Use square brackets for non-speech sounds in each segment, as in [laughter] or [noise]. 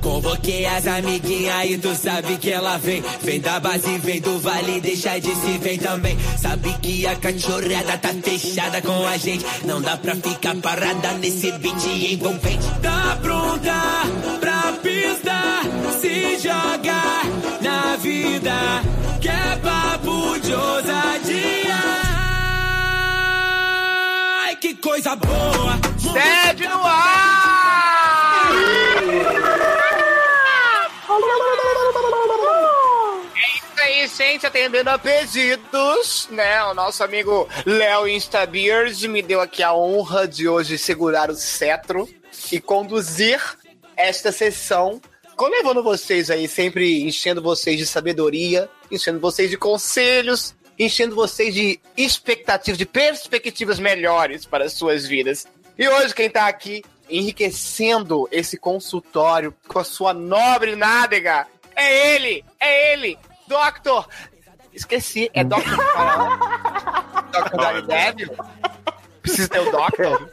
Convoquei as amiguinhas e tu sabe que ela vem. Vem da base, vem do vale, deixa de se vem também. Sabe que a cachorrada tá fechada com a gente. Não dá pra ficar parada nesse beat envolvente. Tá pronta pra pista, se joga na vida. Que é papo de ousadia. Coisa boa! Sede no ar! É isso aí, gente, atendendo a pedidos, né? O nosso amigo Léo Instabeard me deu aqui a honra de hoje segurar o cetro e conduzir esta sessão, levando vocês aí, sempre enchendo vocês de sabedoria, enchendo vocês de conselhos, enchendo vocês de expectativas, de perspectivas melhores para as suas vidas. E hoje quem tá aqui enriquecendo esse consultório com a sua nobre nádega é ele, é ele, Doctor. Esqueci, é Doctor [laughs] Dr. Daredevil? Precisa ter o Doctor?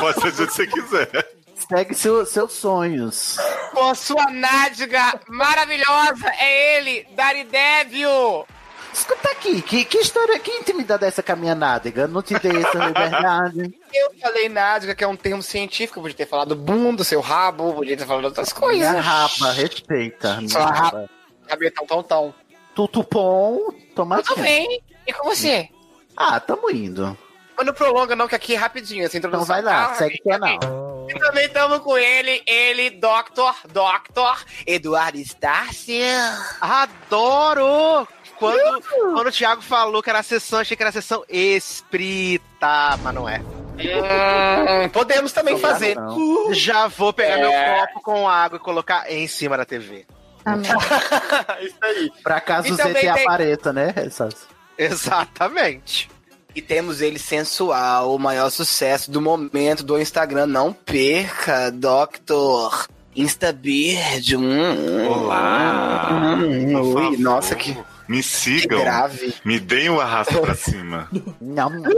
Pode ser do que você quiser. Segue seu, seus sonhos. Com a sua nádega maravilhosa, é ele, Daredevil. Escuta aqui, que, que história, que intimidade é essa com a minha nádega? Não te dei essa liberdade. [laughs] Eu falei nádega, que é um termo científico, eu podia ter falado bunda, seu rabo, podia ter falado outras coisas. Minha raba, respeita. Minha Sua raba. Rabetão, tão, tão. Tutupom, tomate. Tudo bem. E com você? Ah, tamo indo. Mas não prolonga não, que aqui é rapidinho, essa introdução. Então vai lá, Ah, segue o canal. E também estamos com ele, ele, Doctor, Doctor, Eduardo Starcia. Adoro! Quando, quando o Thiago falou que era a sessão, achei que era a sessão esprita, mas não é. Hum, podemos também fazer. Não. Já vou pegar É. meu copo com água e colocar em cima da TV. [laughs] Isso aí. Pra caso o ZT tem- apareça, né? Essas... Exatamente. E temos ele sensual, o maior sucesso do momento do Instagram. Não perca, Doctor. Instabeard. Hum, Olá. hum, Por ui, favor, nossa, que, Me que sigam. grave. Me deem o arrasto pra [laughs] cima. Não, não.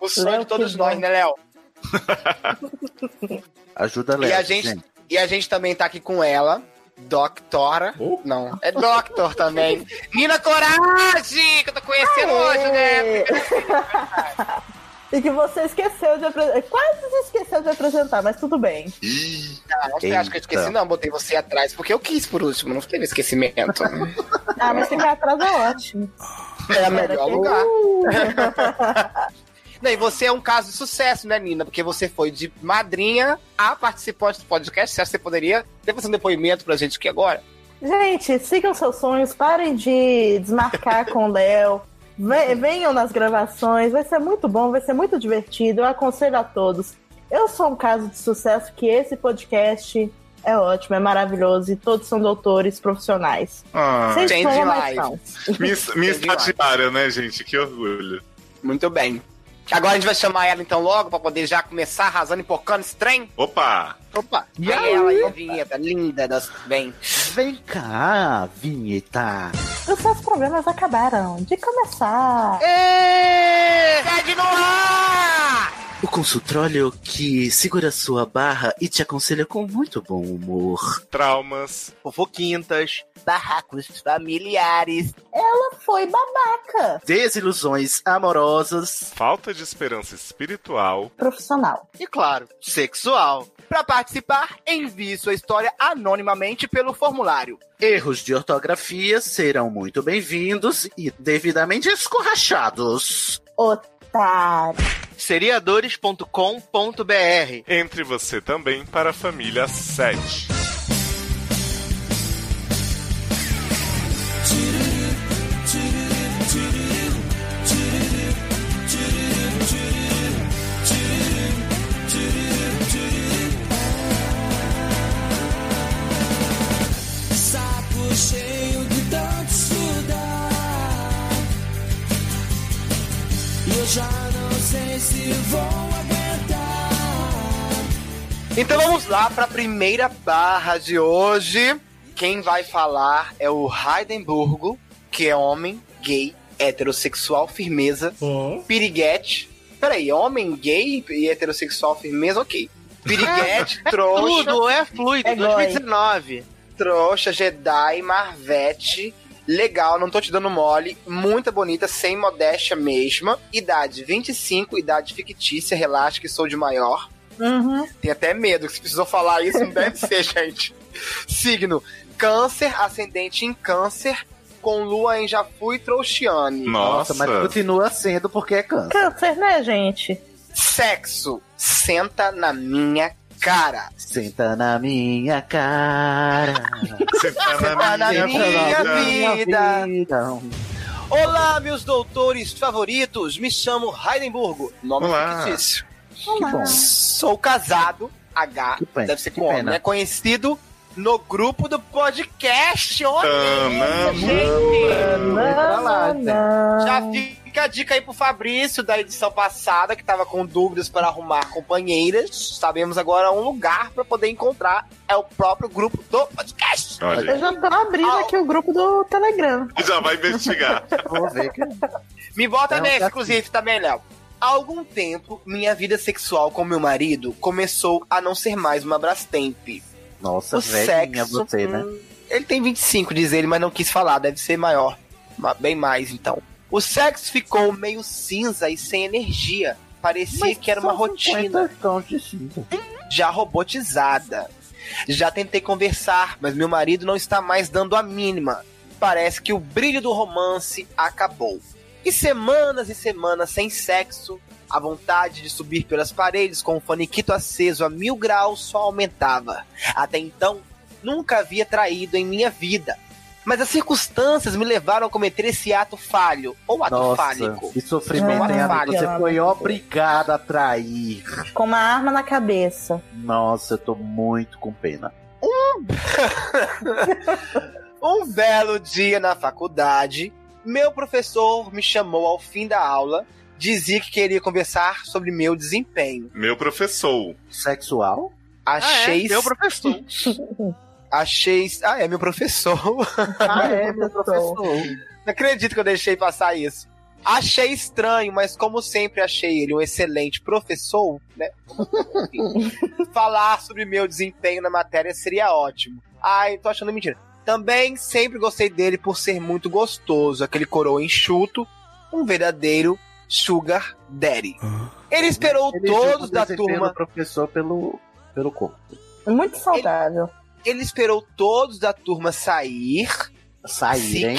O sonho Léo, de todos nós, bom. né, Léo? [laughs] Ajuda Léo. E a gente, e a gente também tá aqui com ela, Doctora. Não, é Doctor também. [laughs] Nina Coragem, que eu tô conhecendo hoje, né? E que você esqueceu de apresentar. Quase esqueceu de apresentar, mas tudo bem. Ih, Não, você acha que eu esqueci? Não, botei você atrás, porque eu quis por último, não teve esquecimento. [laughs] Ah, mas ficar atrás é ótimo. É o melhor que- lugar. [laughs] Não, e você é um caso de sucesso, né, Nina? Porque você foi de madrinha a participante do podcast. Você acha que você poderia ter fazer um depoimento pra gente aqui agora? Gente, sigam seus sonhos, parem de desmarcar com o Léo. Ve- Venham nas gravações, vai ser muito bom, vai ser muito divertido. Eu aconselho a todos. Eu sou um caso de sucesso que esse podcast é ótimo, é maravilhoso e todos são doutores profissionais. ah, Vocês são, mas são. minha, minha estagiária, né, gente? Que orgulho. Muito bem. Agora a gente vai chamar ela então logo pra poder já começar arrasando e pocando esse trem. Opa! Opa! E aí? ela aí, a vinheta linda das bem. Vem cá, vinheta. Os seus problemas acabaram de começar. Sede no ar! O consultório que segura sua barra e te aconselha com muito bom humor. Traumas. Fofoquintas. Barracos familiares. Ela foi babaca. Desilusões amorosas. Falta de esperança espiritual. Profissional. E claro, sexual. Pra participar, envie sua história anonimamente pelo formulário. Erros de ortografia serão muito bem-vindos e devidamente escorrachados. Seriadores.com.br Entre você também para a família 7. Então vamos lá para a primeira barra de hoje. Quem vai falar é o Heidenburgo, que é homem, gay, heterossexual firmeza, piriguete. Peraí, homem gay e heterossexual firmeza, ok. Piriguete, [laughs] trouxa, Tudo é fluido. É goi. 2019. trouxa, Jedi, Marvete. Legal, não tô te dando mole. Muita bonita, sem modéstia mesma. Idade 25, idade fictícia, relaxa que sou de maior. Uhum. Tem até medo que se precisou falar isso, não deve [laughs] ser, gente. Signo: Câncer, ascendente em Câncer, com lua em Jafu e Trouxiane. Nossa, Nossa, mas continua sendo porque é câncer. Câncer, né, gente? Sexo: Senta na minha cara. Senta na minha cara. [laughs] tá na na minha, minha vida. vida. Olá, meus doutores favoritos. Me chamo Heidenburgo. Nome Olá. fictício. Que bom. Sou casado, H, deve ser que com homem, né? Conhecido no grupo do podcast. Olha isso, gente. Já fica a dica aí pro Fabrício da edição passada, que tava com dúvidas para arrumar companheiras. Sabemos agora um lugar para poder encontrar. É o próprio grupo do podcast. Olha, Eu já tô abrindo aqui o grupo do Telegram. já vai investigar. [laughs] Vou ver que. Me bota É um nesse, inclusive, também, Léo. Há algum tempo, minha vida sexual com meu marido começou a não ser mais uma Brastemp. Nossa, o velhinha sexo. você, né? hum, Ele tem 25, diz ele, mas não quis falar, deve ser maior. Ma- Bem mais, então. O sexo ficou meio cinza e sem energia. Parecia que era uma rotina 50 tons de cinza. já robotizada. Já tentei conversar, mas meu marido não está mais dando a mínima. Parece que o brilho do romance acabou. E semanas e semanas sem sexo, a vontade de subir pelas paredes com o faniquito aceso a mil graus só aumentava. Até então, nunca havia traído em minha vida. Mas as circunstâncias me levaram a cometer esse ato falho, ou ato Nossa, fálico. que sofrimento, É, hein. Você foi obrigado a trair. Com uma arma na cabeça. Nossa, eu tô muito com pena. [laughs] Um belo dia na faculdade, meu professor me chamou ao fim da aula, dizia que queria conversar sobre meu desempenho. Meu professor. Sexual? Achei. Ah, é, meu professor. [laughs] Achei. Ah, é meu professor. [laughs] Ah, é, meu professor. Não acredito que eu deixei passar isso. Achei estranho, mas como sempre achei ele um excelente professor, né? Enfim, [laughs] Falar sobre meu desempenho na matéria seria ótimo. Ai, tô achando mentira. Também sempre gostei dele por ser muito gostoso, aquele coroa enxuto, um verdadeiro sugar daddy. Ele esperou Ele todos da turma professor pelo, pelo corpo. Muito saudável. ele esperou todos da turma sair, Sair, hein?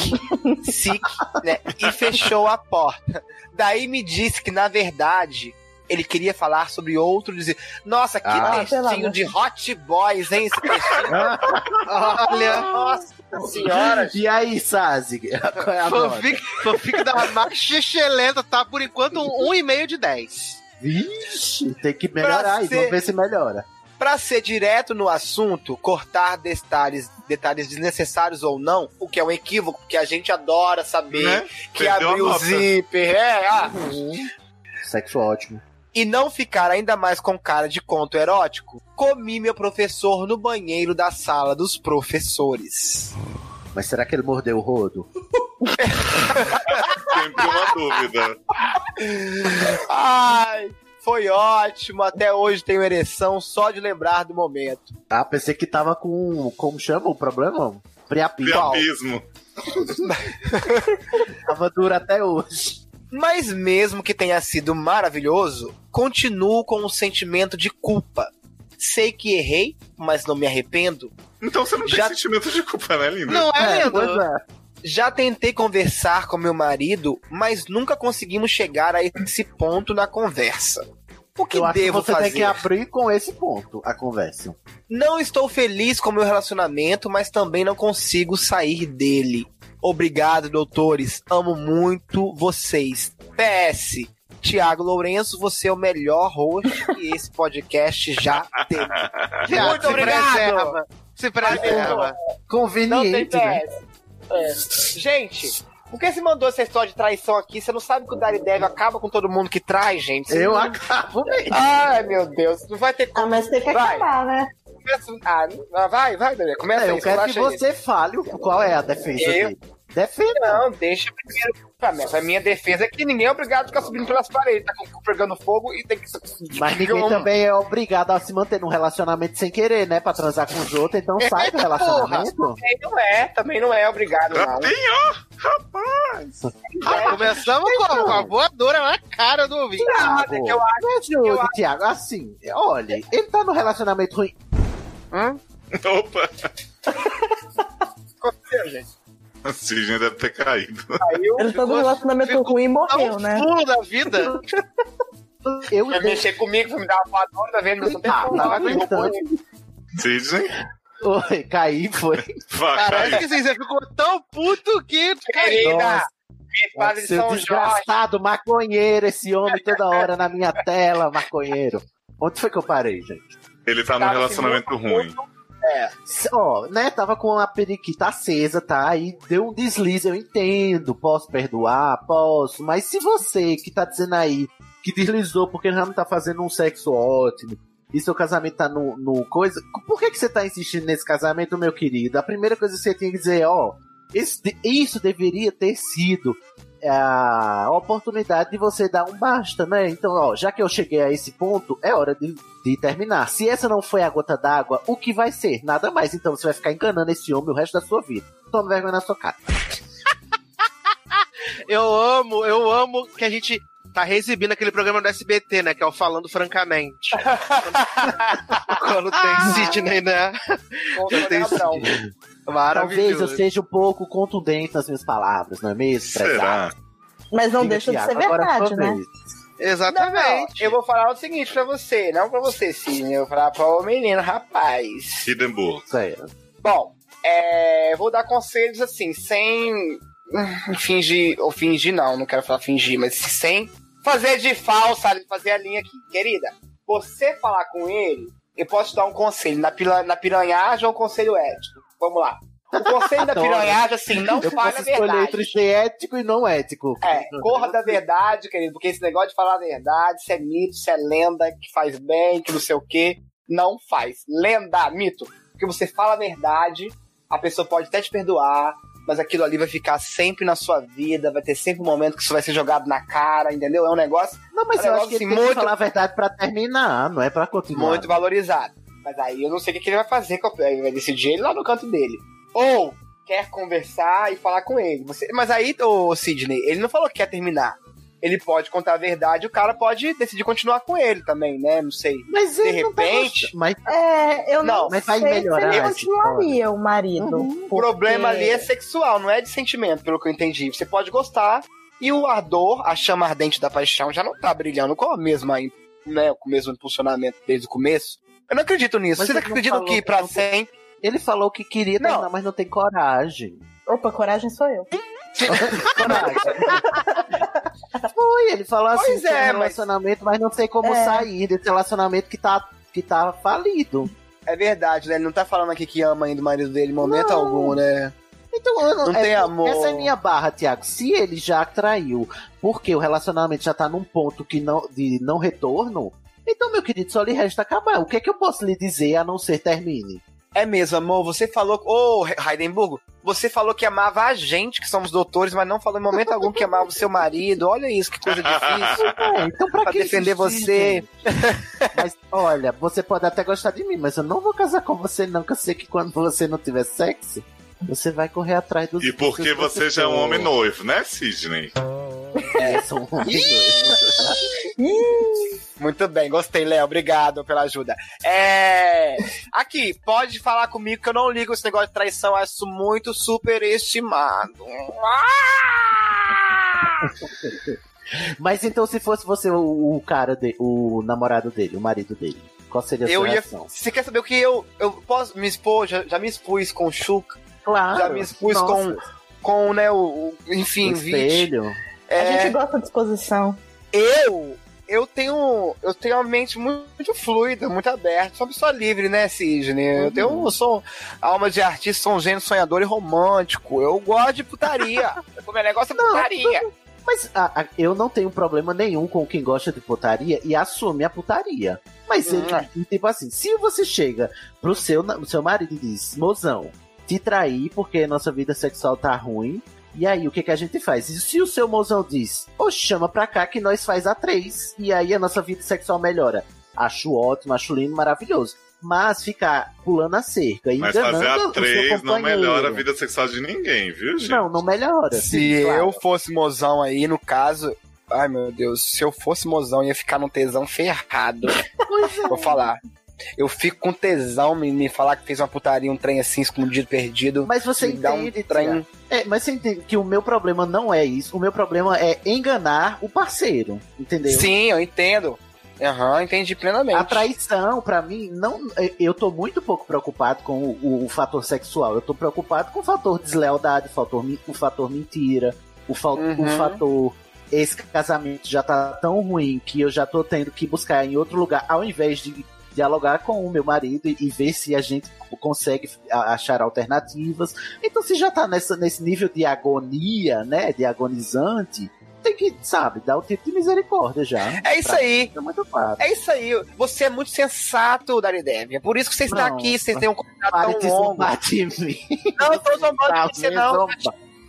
sic, né, e fechou a porta. Daí me disse que, na verdade, ele queria falar sobre outro dizer, nossa, que Ah, pelo textinho de hot boys, hein, esse textinho. [laughs] Olha, Nossa senhora. E aí, Sazi? Qual [laughs] é a fanfic, fanfic da Max Excelenta tá por enquanto um 1,5 de 10. Vixe, tem que melhorar aí. ser- Vamos ver se melhora. Pra ser direto no assunto, cortar detalhes, detalhes desnecessários ou não, o que é um equívoco, porque a gente adora saber Né? que Perdeu abriu o zíper, é, ah. Sexo ótimo. e não ficar ainda mais com cara de conto erótico, comi meu professor no banheiro da sala dos professores. Mas será que ele mordeu o rodo? [laughs] Sempre uma dúvida. Ai, foi ótimo. Até hoje tenho ereção só de lembrar do momento. Ah, pensei que tava com. Como chama o problema? Priapito. Priapismo. [laughs] Tava duro até hoje. Mas mesmo que tenha sido maravilhoso, continuo com um sentimento de culpa. Sei que errei, mas não me arrependo. Então você não tem Já- sentimento de culpa, né, linda? Não é, lindo? pois é. Já tentei conversar com meu marido, mas nunca conseguimos chegar a esse ponto na conversa. O que Eu acho que devo você fazer? tem que abrir com esse ponto a conversa. Não estou feliz com meu relacionamento, mas também não consigo sair dele. Obrigado, doutores. Amo muito vocês. PS. Tiago Lourenço, você é o melhor host que esse podcast já teve. Viado, Muito se obrigado. preserva. Se preserva. Não tem Conveniente, né? PS. É. Gente, por que você mandou essa história de traição aqui? Você não sabe que o Daredevil acaba com todo mundo que trai, gente? Você Eu não- acabo mesmo. Ai, meu Deus. Não vai ter Ah, como. mas tem que Vai. acabar, né? Começa- Ah, não- vai, vai, Daredevil. Começa É, eu quero que aí. você fale qual é a defesa Eu? dele. Defenda. Não, deixa primeiro. Minha, pra minha defesa é que ninguém é obrigado a ficar subindo pelas paredes, tá com- pegando fogo e tem que. Mas ninguém também é obrigado a se manter num relacionamento sem querer, né? Pra transar com os outros, então sai do [laughs] relacionamento. Também não é, também não é obrigado, não. Ah, começamos com, com a voadora na cara do ouvinte. Nada, que eu acho. Thiago. Assim, olha, ele tá num relacionamento ruim. Opa, Aconteceu, gente. [laughs] a Sidney deve ter caído. Aí Ele tá num Ficou- relacionamento ficou ruim Tá morreu, né? fulo da vida. [laughs] Eu Vai mexer comigo, vai me dar uma padrona, tá vendo? Eu Ah, vai comigo. então. Sidney? Oi, caí, foi. Vai Parece que assim, você ficou tão puto que caiu. Querida, Seu São Jorge. desgraçado maconheiro, esse homem toda hora na minha tela, maconheiro. Onde foi que eu parei, gente? Ele tá num Tava relacionamento assim, ruim. S- Ó, né, tava com a periquita acesa, tá? Aí deu um deslize, eu entendo. Posso perdoar? Posso. Mas se você que tá dizendo aí que deslizou porque já não tá fazendo um sexo ótimo e seu casamento tá no, no coisa, por que, que você tá insistindo nesse casamento, meu querido? A primeira coisa que você tem que dizer, ó, esse de- isso deveria ter sido a oportunidade de você dar um basta, né? Então, ó, já que eu cheguei a esse ponto, é hora de, de terminar. Se essa não foi a gota d'água, o que vai ser? Nada mais. Então você vai ficar enganando esse homem o resto da sua vida. Toma vergonha na sua cara. [laughs] Eu amo, eu amo que a gente tá reexibindo aquele programa do SBT, né? Que é o Falando Francamente. [laughs] Quando tem Sidney, né? Contra tem Gabriel. Talvez eu seja um pouco contundente nas minhas palavras, não é mesmo? Será? Mas não Diga, deixa de ser verdade, né? vez. Não, não, Exatamente. eu vou falar o seguinte pra você, não pra você, sim. Eu vou falar pra o menino, rapaz. Hindenburg. Sério. Bom, é, vou dar conselhos assim, sem fingir, ou fingir não, não quero falar fingir, mas sem fazer de falsa, fazer a linha aqui. Querida, você falar com ele, eu posso te dar um conselho. Na, pila, na piranhagem ou um conselho ético? Vamos lá. O conselho da piranhagem, assim, não Eu fale a verdade. entre ser ético e não ético. É, corra da verdade, querido, porque esse negócio de falar a verdade, isso é mito, isso é lenda, que faz bem, que não sei o quê, não faz. Lenda, mito. Porque você fala a verdade, a pessoa pode até te perdoar, mas aquilo ali vai ficar sempre na sua vida, vai ter sempre um momento que isso vai ser jogado na cara, entendeu? É um negócio Não, mas É um eu acho que assim, tem que muito- falar a verdade pra terminar, não é pra continuar. muito valorizado. Mas aí eu não sei o que que ele vai fazer, com a- ele vai decidir ele lá no canto dele. Ou quer conversar e falar com ele. Você- mas aí, ô Sidney, ele não falou que quer terminar. Ele pode contar a verdade, o cara pode decidir continuar com ele também, né? Não sei. Mas De ele não tá repente-. Mas É, eu não, Não, mas vai sei melhorar se ele continuaria o marido. O problema ali é sexual, não é de sentimento, pelo que eu entendi. Você pode gostar e o ardor, a chama ardente da paixão já não tá brilhando com a mesma, né, com o mesmo impulsionamento desde o começo. Eu não acredito nisso. Mas Vocês ele não acreditam falou que que pra não- sempre ele falou que queria Não. terminar, mas não tem coragem. Opa, coragem sou eu. [laughs] Foi, ele falou assim, Pois é um é, mas- relacionamento, mas não sei como É. sair desse relacionamento que tá, que tá falido. É verdade, né? Ele não tá falando aqui que ama ainda o marido dele em momento Não. algum, né? Então, eu Não tem é- amor. Essa é minha barra, Tiago. Se ele já traiu, porque o relacionamento já tá num ponto que não, de não retorno, então, meu querido, só lhe resta acabar. O que é que eu posso lhe dizer a não ser termine? É mesmo, amor. Você falou. Ô, Heidenburgo, você falou que amava a gente, que somos doutores, mas não falou em momento algum que amava o seu marido. Olha isso, que coisa difícil. [laughs] É, então pra, Pra que defender você. Mas, olha, você pode até gostar de mim, mas eu não vou casar com você, não, que eu sei que quando você não tiver sexo, você vai correr atrás dos E porque dos você já é um homem noivo, né, Sidney? É, [laughs] Muito bem, gostei, Léo. Obrigado pela ajuda. É. Aqui, pode falar comigo que eu não ligo esse negócio de traição, acho muito superestimado. Mas então, se fosse você o, o cara, de, o namorado dele, o marido dele, qual seria a Eu sua ia. reação? Você quer saber o que eu. Eu posso me expor? Já, já me expus com o Chuca, Claro. já me expus Nossa, com, com, né, o. o- enfim, o vídeo. Espelho. A É, gente gosta de exposição. eu. Eu tenho. Eu tenho uma mente muito, fluida, muito aberta. Sou uma pessoa livre, né, Sidney? Eu, tenho, eu sou alma de artista, sou um gênio sonhador e romântico. Eu gosto de putaria. [laughs] o meu negócio é putaria. Mas a- a- eu não tenho problema nenhum com quem gosta de putaria e assume a putaria. Mas, Hum, ele, tipo assim, se você chega pro seu, seu marido e diz, mozão, te trair porque nossa vida sexual tá ruim, E aí, o que, que a gente faz? E se o seu mozão diz, ô, chama pra cá que nós faz a três, e aí a nossa vida sexual melhora. Acho ótimo, acho lindo, maravilhoso. Mas ficar pulando a cerca, Mas enganando fazer a o seu três não melhora a vida sexual de ninguém, viu, gente? Não, não melhora. Se sim, claro. eu fosse mozão aí, no caso. Ai, meu Deus, se eu fosse mozão, ia ficar num tesão ferrado. Vou falar. Eu fico com tesão me, me falar que fez uma putaria, um trem assim, escondido, perdido. Mas você me dá um entende, trem. É, mas você entende que o meu problema não é isso. O meu problema é enganar o parceiro, entendeu? Sim, eu entendo. Aham, entendi plenamente. A traição, pra mim, não. Eu tô muito pouco preocupado com o, o- o fator sexual. Eu tô preocupado com o fator deslealdade, o fator, o fator mentira, o, fa- Uhum. o fator. Esse casamento já tá tão ruim que eu já tô tendo que buscar em outro lugar, ao invés de dialogar com o meu marido e, e ver se a gente consegue achar alternativas. Então, se já tá nessa, nesse nível de agonia, né? De agonizante, tem que, sabe, dar o tipo de misericórdia já. É isso aí. É muito claro. É isso aí. Você é muito sensato, Daridev. É por isso que você está Não. aqui, você tem um contrato Pare de tão longo. de mim. Não, eu tô zombando Tá de você, me não.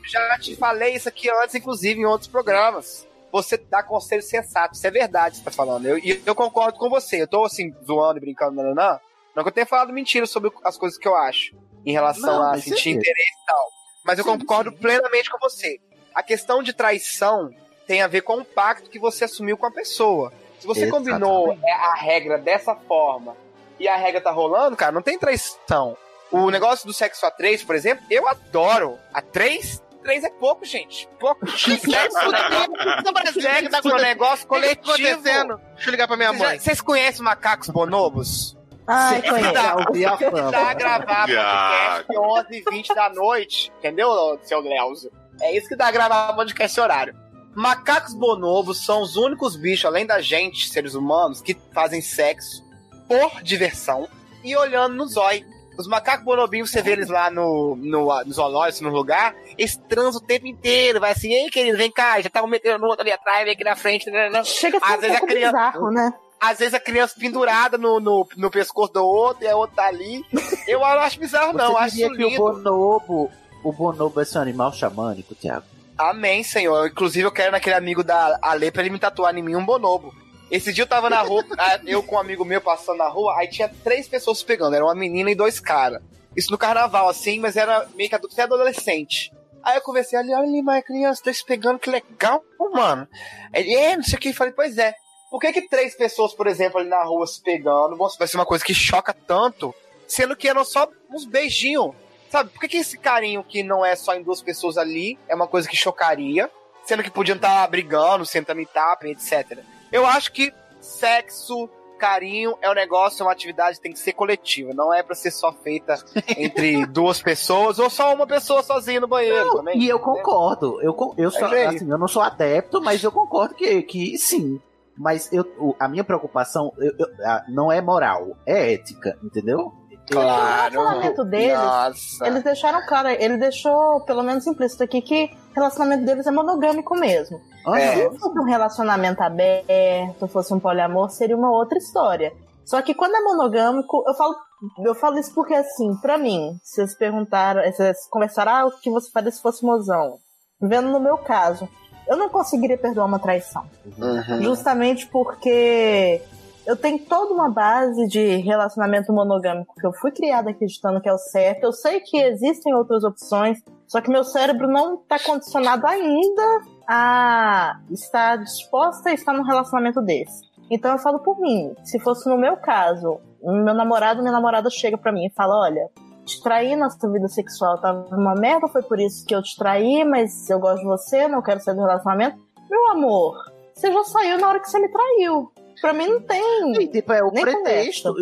Já te falei isso aqui antes, inclusive, em outros programas. Você dá conselho sensato. Isso é verdade que você tá falando. Eu- E eu, concordo com você. Eu tô, assim, zoando e brincando, não, não, não. Não que eu tenha falado mentira sobre as coisas que eu acho. Em relação Não, a mas sentir é- interesse e tal. Mas eu Sim, concordo sim. plenamente com você. A questão de traição tem a ver com o pacto que você assumiu com a pessoa. Se você Exatamente. combinou é, a regra dessa forma e a regra tá rolando, cara, não tem traição. O negócio do sexo a três, por exemplo, eu adoro. A três, três é pouco, gente. Pouco. [laughs] Sexo [laughs] é um negócio O que tá coletivo. acontecendo? Deixa eu ligar pra minha mãe. Vocês conhecem macacos bonobos? Ai. Tá. ouvi a. Dá gravar podcast 11 e 20 da noite. Entendeu, seu Leozio? É isso que dá gravar podcast esse horário. Macacos bonobos são os únicos bichos, além da gente, seres humanos, que fazem sexo por diversão e olhando no zóio. Os macacos bonobinhos, você vê eles lá no, no, no zoológico, no lugar, eles transam o tempo inteiro. Vai assim, ei, querido, vem cá, já tá um metendo no outro ali atrás, vem aqui na frente. né, né, né. Chega a ser Às um vezes a pouco criança- bizarro, né? Às vezes a criança pendurada no, no, no pescoço do outro e a outra tá ali. Eu não acho bizarro, não. Você acho diria que o lindo. bonobo, o bonobo é seu animal xamânico, Thiago? Amém, senhor. Inclusive, eu quero naquele amigo da Ale pra ele me tatuar em mim um bonobo. Esse dia eu tava na rua, [laughs] ah, eu com um amigo meu passando na rua, aí tinha três pessoas pegando, era uma menina e dois caras. Isso no carnaval, assim, mas era meio que adulto, adolescente. Aí eu conversei ali, olha ali, mas criança, tá se pegando, que legal, mano. Ele, é, não sei o que, eu falei, pois é. Por que que três pessoas, por exemplo, ali na rua se pegando, vai ser uma coisa que choca tanto, sendo que eram só uns beijinhos? Sabe, por que, que esse carinho que não é só em duas pessoas ali é uma coisa que chocaria, sendo que podiam estar brigando, sentando em tapa, etc. Eu acho que sexo, carinho é um negócio, é uma atividade que tem que ser coletiva, não é pra ser só feita [laughs] entre duas pessoas ou só uma pessoa sozinha no banheiro também. E eu entendeu? concordo. Eu, eu, É isso aí. assim, eu não sou adepto, mas eu concordo que, que sim. Mas eu, a minha preocupação eu- eu- não é moral, é ética, entendeu? Claro. O relacionamento deles, Nossa. Eles deixaram claro, ele deixou pelo menos implícito aqui que o relacionamento deles é monogâmico mesmo. É. Se fosse um relacionamento aberto, fosse um poliamor, seria uma outra história. Só que quando é monogâmico, eu falo, eu falo isso porque assim, pra mim, se vocês perguntaram, se vocês conversaram, ah, o que você faria se fosse mozão? Vendo no meu caso, eu não conseguiria perdoar uma traição. Uhum. Justamente porque eu tenho toda uma base de relacionamento monogâmico que eu fui criada acreditando que é o certo. Eu sei que existem outras opções, só que meu cérebro não está condicionado ainda a estar disposta a estar num relacionamento desse. Então eu falo por mim, se fosse no meu caso, meu namorado, minha namorada chega pra mim e fala: Olha, te traí na sua vida sexual, tava uma merda, foi por isso que eu te traí, mas eu gosto de você, não quero sair do relacionamento. Meu amor, você já saiu na hora que você me traiu. Pra mim não tem. E, tipo, é o Nem pretexto.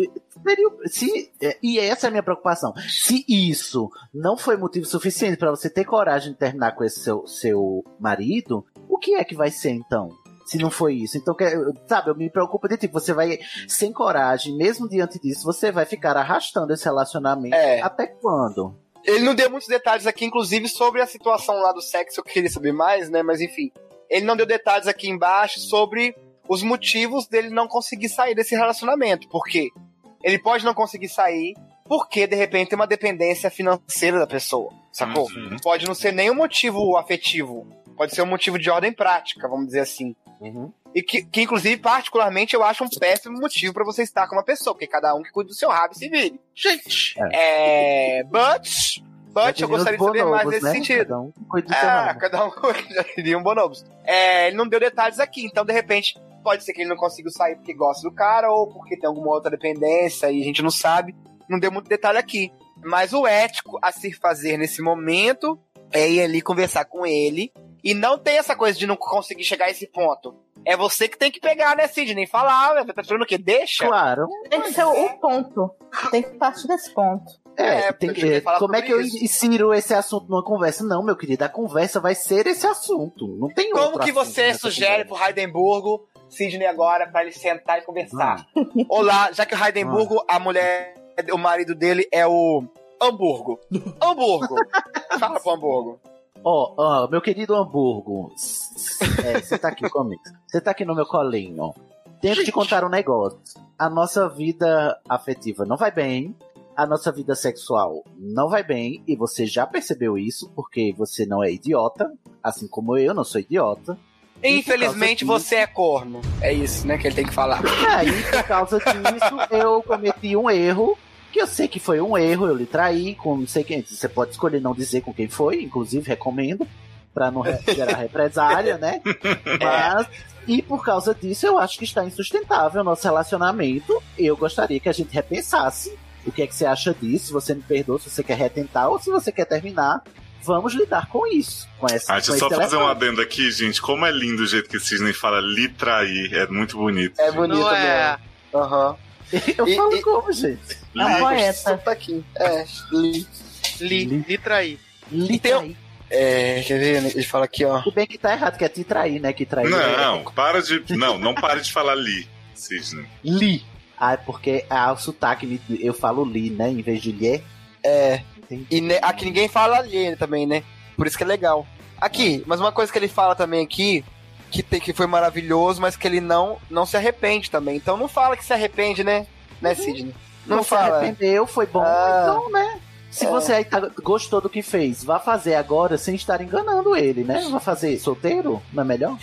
Seria Se, é, e essa é a minha preocupação. Se isso não foi motivo suficiente pra você ter coragem de terminar com esse seu, seu marido, o que é que vai ser então? Se não foi isso. Então, que- sabe, eu me preocupo de tipo, você vai, sem coragem, mesmo diante disso, você vai ficar arrastando esse relacionamento É. até quando? Ele não deu muitos detalhes aqui, inclusive, sobre a situação lá do sexo, eu queria saber mais, né? Mas enfim. Ele não deu detalhes aqui embaixo sobre os motivos dele não conseguir sair desse relacionamento. Por quê? Ele pode não conseguir sair porque, de repente, tem uma dependência financeira da pessoa. Sacou? Uhum. Pode não ser nenhum motivo afetivo. Pode ser um motivo de ordem prática, vamos dizer assim. Uhum. E que, que, inclusive, particularmente, eu acho um péssimo motivo pra você estar com uma pessoa, porque cada um que cuida do seu rabo e se vire. Gente, É. But. But Já eu gostaria de saber mais nesse né? sentido. Cada um cuida do seu Ah, rabo. cada um [laughs] diria um bonobos. É, ele não deu detalhes aqui, então de repente pode ser que ele não consiga sair porque gosta do cara ou porque tem alguma outra dependência e a gente não sabe. Não deu muito detalhe aqui. Mas o ético a se fazer nesse momento é ir ali conversar com ele e não tem essa coisa de não conseguir chegar a esse ponto. É você que tem que pegar, né, Sidney? Falar, né? tá esperando o quê? Deixa. Claro. Tem que ser o ponto. Tem que partir desse ponto. É, É, tem porque que, eu como é que eu isso. insiro esse assunto numa conversa? Não, meu querido, a conversa vai ser esse assunto. Não tem Como outro que assunto você sugere pro conversa. Heidenburgo, Sidney agora, pra ele sentar e conversar? [laughs] Olá, já que o Heidenburgo, a mulher, o marido dele é o Hamburgo. Hamburgo. [laughs] Fala pro Hamburgo. Ó, ó, meu querido Hamburgo, é, você tá aqui comigo. Você tá aqui no meu colinho. Tenho que te contar um negócio. A nossa vida afetiva não vai bem. A nossa vida sexual não vai bem. E você já percebeu isso, porque você não é idiota. Assim como eu não sou idiota. E Infelizmente você é corno. É isso, né, que ele tem que falar. Aí, por causa disso, eu cometi um erro. Que eu sei que foi um erro, eu lhe traí com não sei quem. Você pode escolher não dizer com quem foi, inclusive recomendo, pra não gerar [laughs] represália, né? Mas, e por causa disso, eu acho que está insustentável o nosso relacionamento. E eu gostaria que a gente repensasse o que é que você acha disso, se você me perdoa, se você quer retentar ou se você quer terminar. Vamos lidar com isso. Com essa, Ah, deixa com eu só fazer um adendo aqui, gente. Como é lindo o jeito que o Cisne fala lhe trair. É muito bonito. É bonito não é. mesmo. Aham. Eu E- falo e- como, gente? É um Lhe- poeta. Sotaquinho. É, li. Li, Li. li trair. Um- trair. É, quer ver? Ele fala aqui, ó. Tudo bem que tá errado, que é te trair, né? Que trair. Não, para de. Não, não pare de falar li, Cisne. Li. Ah, é porque ah, o sotaque, eu falo li, né? Em vez de lhe. É. Entendi. E ne- aqui ninguém fala ali também, né? Por isso que é legal. Aqui, mas uma coisa que ele fala também aqui, que, tem, que foi maravilhoso, mas que ele não, não se arrepende também. Então não fala que se arrepende, né? Né, Sidney? Não, Não se fala. arrependeu, foi bom. Ah. Então, né? Se É. você aí tá- gostou do que fez, vá fazer agora sem estar enganando ele, né? Vá fazer solteiro, não é melhor?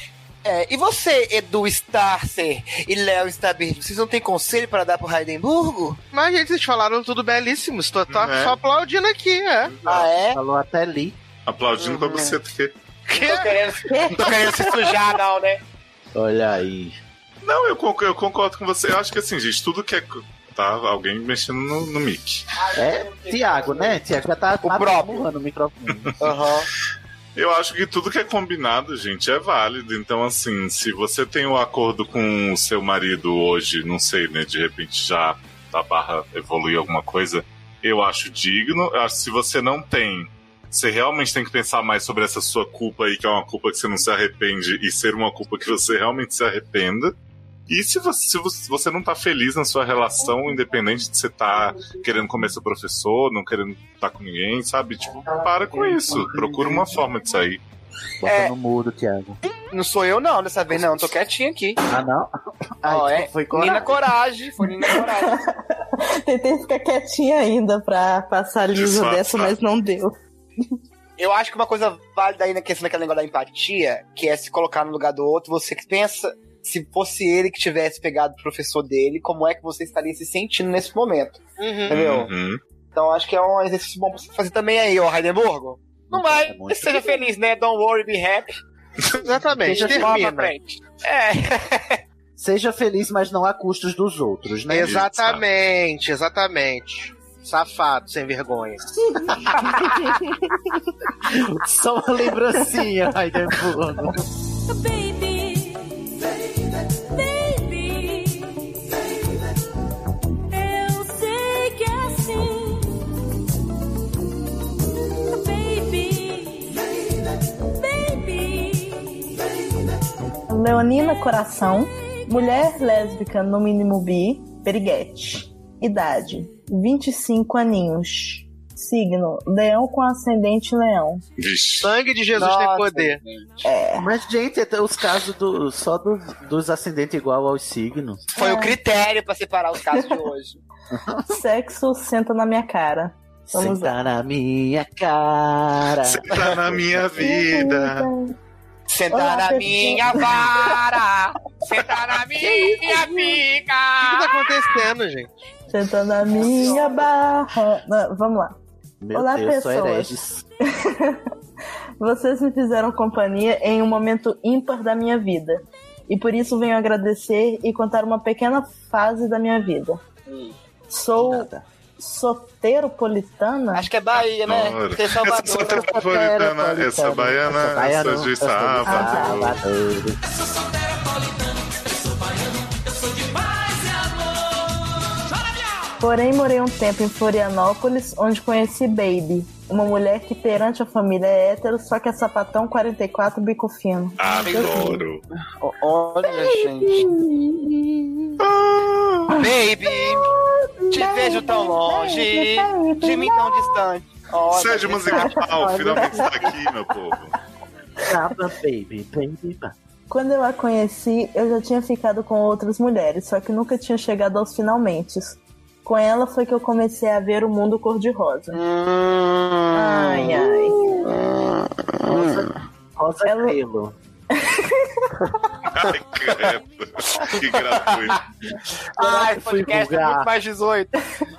É, e você, Edu Starcer e Léo Stabir, vocês não têm conselho para dar pro Heidenburgo? Mas, gente, vocês falaram tudo belíssimo. Estou tô É. só aplaudindo aqui, é. Ah, é? Falou até li. Aplaudindo pra Uhum. você, porque. Que? Tô querendo, não tô querendo se sujar, não, né? Olha aí. Não, eu concordo, eu concordo com você. Eu acho que assim, gente, tudo que é. Tá, alguém mexendo no, no mic. É, Tiago, né? Tiago já tá O próprio. murrando o microfone. Aham. Eu acho que tudo que é combinado, gente, é válido. Então, assim, se você tem um acordo com o seu marido hoje, não sei, né? De repente já a barra evoluir alguma coisa, eu acho digno. Eu acho que se você não tem, você realmente tem que pensar mais sobre essa sua culpa aí, que é uma culpa que você não se arrepende, e ser uma culpa que você realmente se arrependa. E se você, se você- não tá feliz na sua relação, independente de você tá querendo comer seu professor, não querendo estar com ninguém, sabe? Tipo, para com isso. Procura uma forma de sair. Bota É. no mudo, Tiago. Não sou eu, não, dessa vez, não. Tô quietinho aqui. Ah, não? Ai, Ó, é. foi Nina coragem. Coragem. Foi Nina Coragem. [laughs] Tentei ficar quietinha ainda pra passar liso Disfarçar. dessa, mas não deu. Eu acho que uma coisa válida aí na questão daquele negócio da empatia, que é se colocar no lugar do outro, você que pensa, se fosse ele que tivesse pegado o professor dele, como é que você estaria se sentindo nesse momento, Uhum. entendeu? Uhum. Então acho que é um exercício bom pra você fazer também aí, ó, Heidenburgo. Não vai, É seja feliz, né? Don't worry, be happy. Exatamente, pra termina. É, [laughs] Seja feliz, mas não a custos dos outros, né? Exatamente, exatamente. Safado, sem vergonha. [laughs] Só uma lembrancinha, Heidenburgo. Leonina Coração, mulher lésbica no mínimo bi, periguete. Idade, 25 aninhos. Signo, leão com ascendente leão. Vixe. Sangue de Jesus tem Nossa, poder. Mas, gente, até os casos do, só do- dos ascendentes igual aos signos. Foi o critério pra separar os casos de hoje. [laughs] [laughs] Sexo, senta na minha cara. Vamos Senta na minha cara. Tá na minha vida. Senta Olá, na minha vara, senta na [laughs] minha O que tá pica. acontecendo, gente? Senta na minha barra. Não, vamos lá. Meu Olá, Deus, sou pessoas. [laughs] Vocês me fizeram companhia em um momento ímpar da minha vida. E por isso venho agradecer e contar uma pequena fase da minha vida. Sou Nada. Soteropolitana? Acho que é Bahia, né? Ser Essa Salvador. soteropolitana, essa baiana, Essa baiana, essa de Porém, morei um tempo em Florianópolis, onde conheci Baby, uma mulher que perante a família é hétero, só que é sapatão 44 bico fino. Adoro. Olha, gente. Baby, te vejo tão longe, de mim tão distante. Olha, Sérgio Musical, finalmente está aqui, meu povo. Sábado, baby, baby. ba- Quando eu a conheci, eu já tinha ficado com outras mulheres, só que nunca tinha chegado aos finalmente. Com ela foi que eu comecei a ver o mundo cor-de-rosa. Ai, ai. Rosa, rosa Ela- pelo. Ai, credo. Que gratuito. Ai, podcast é muito mais 18.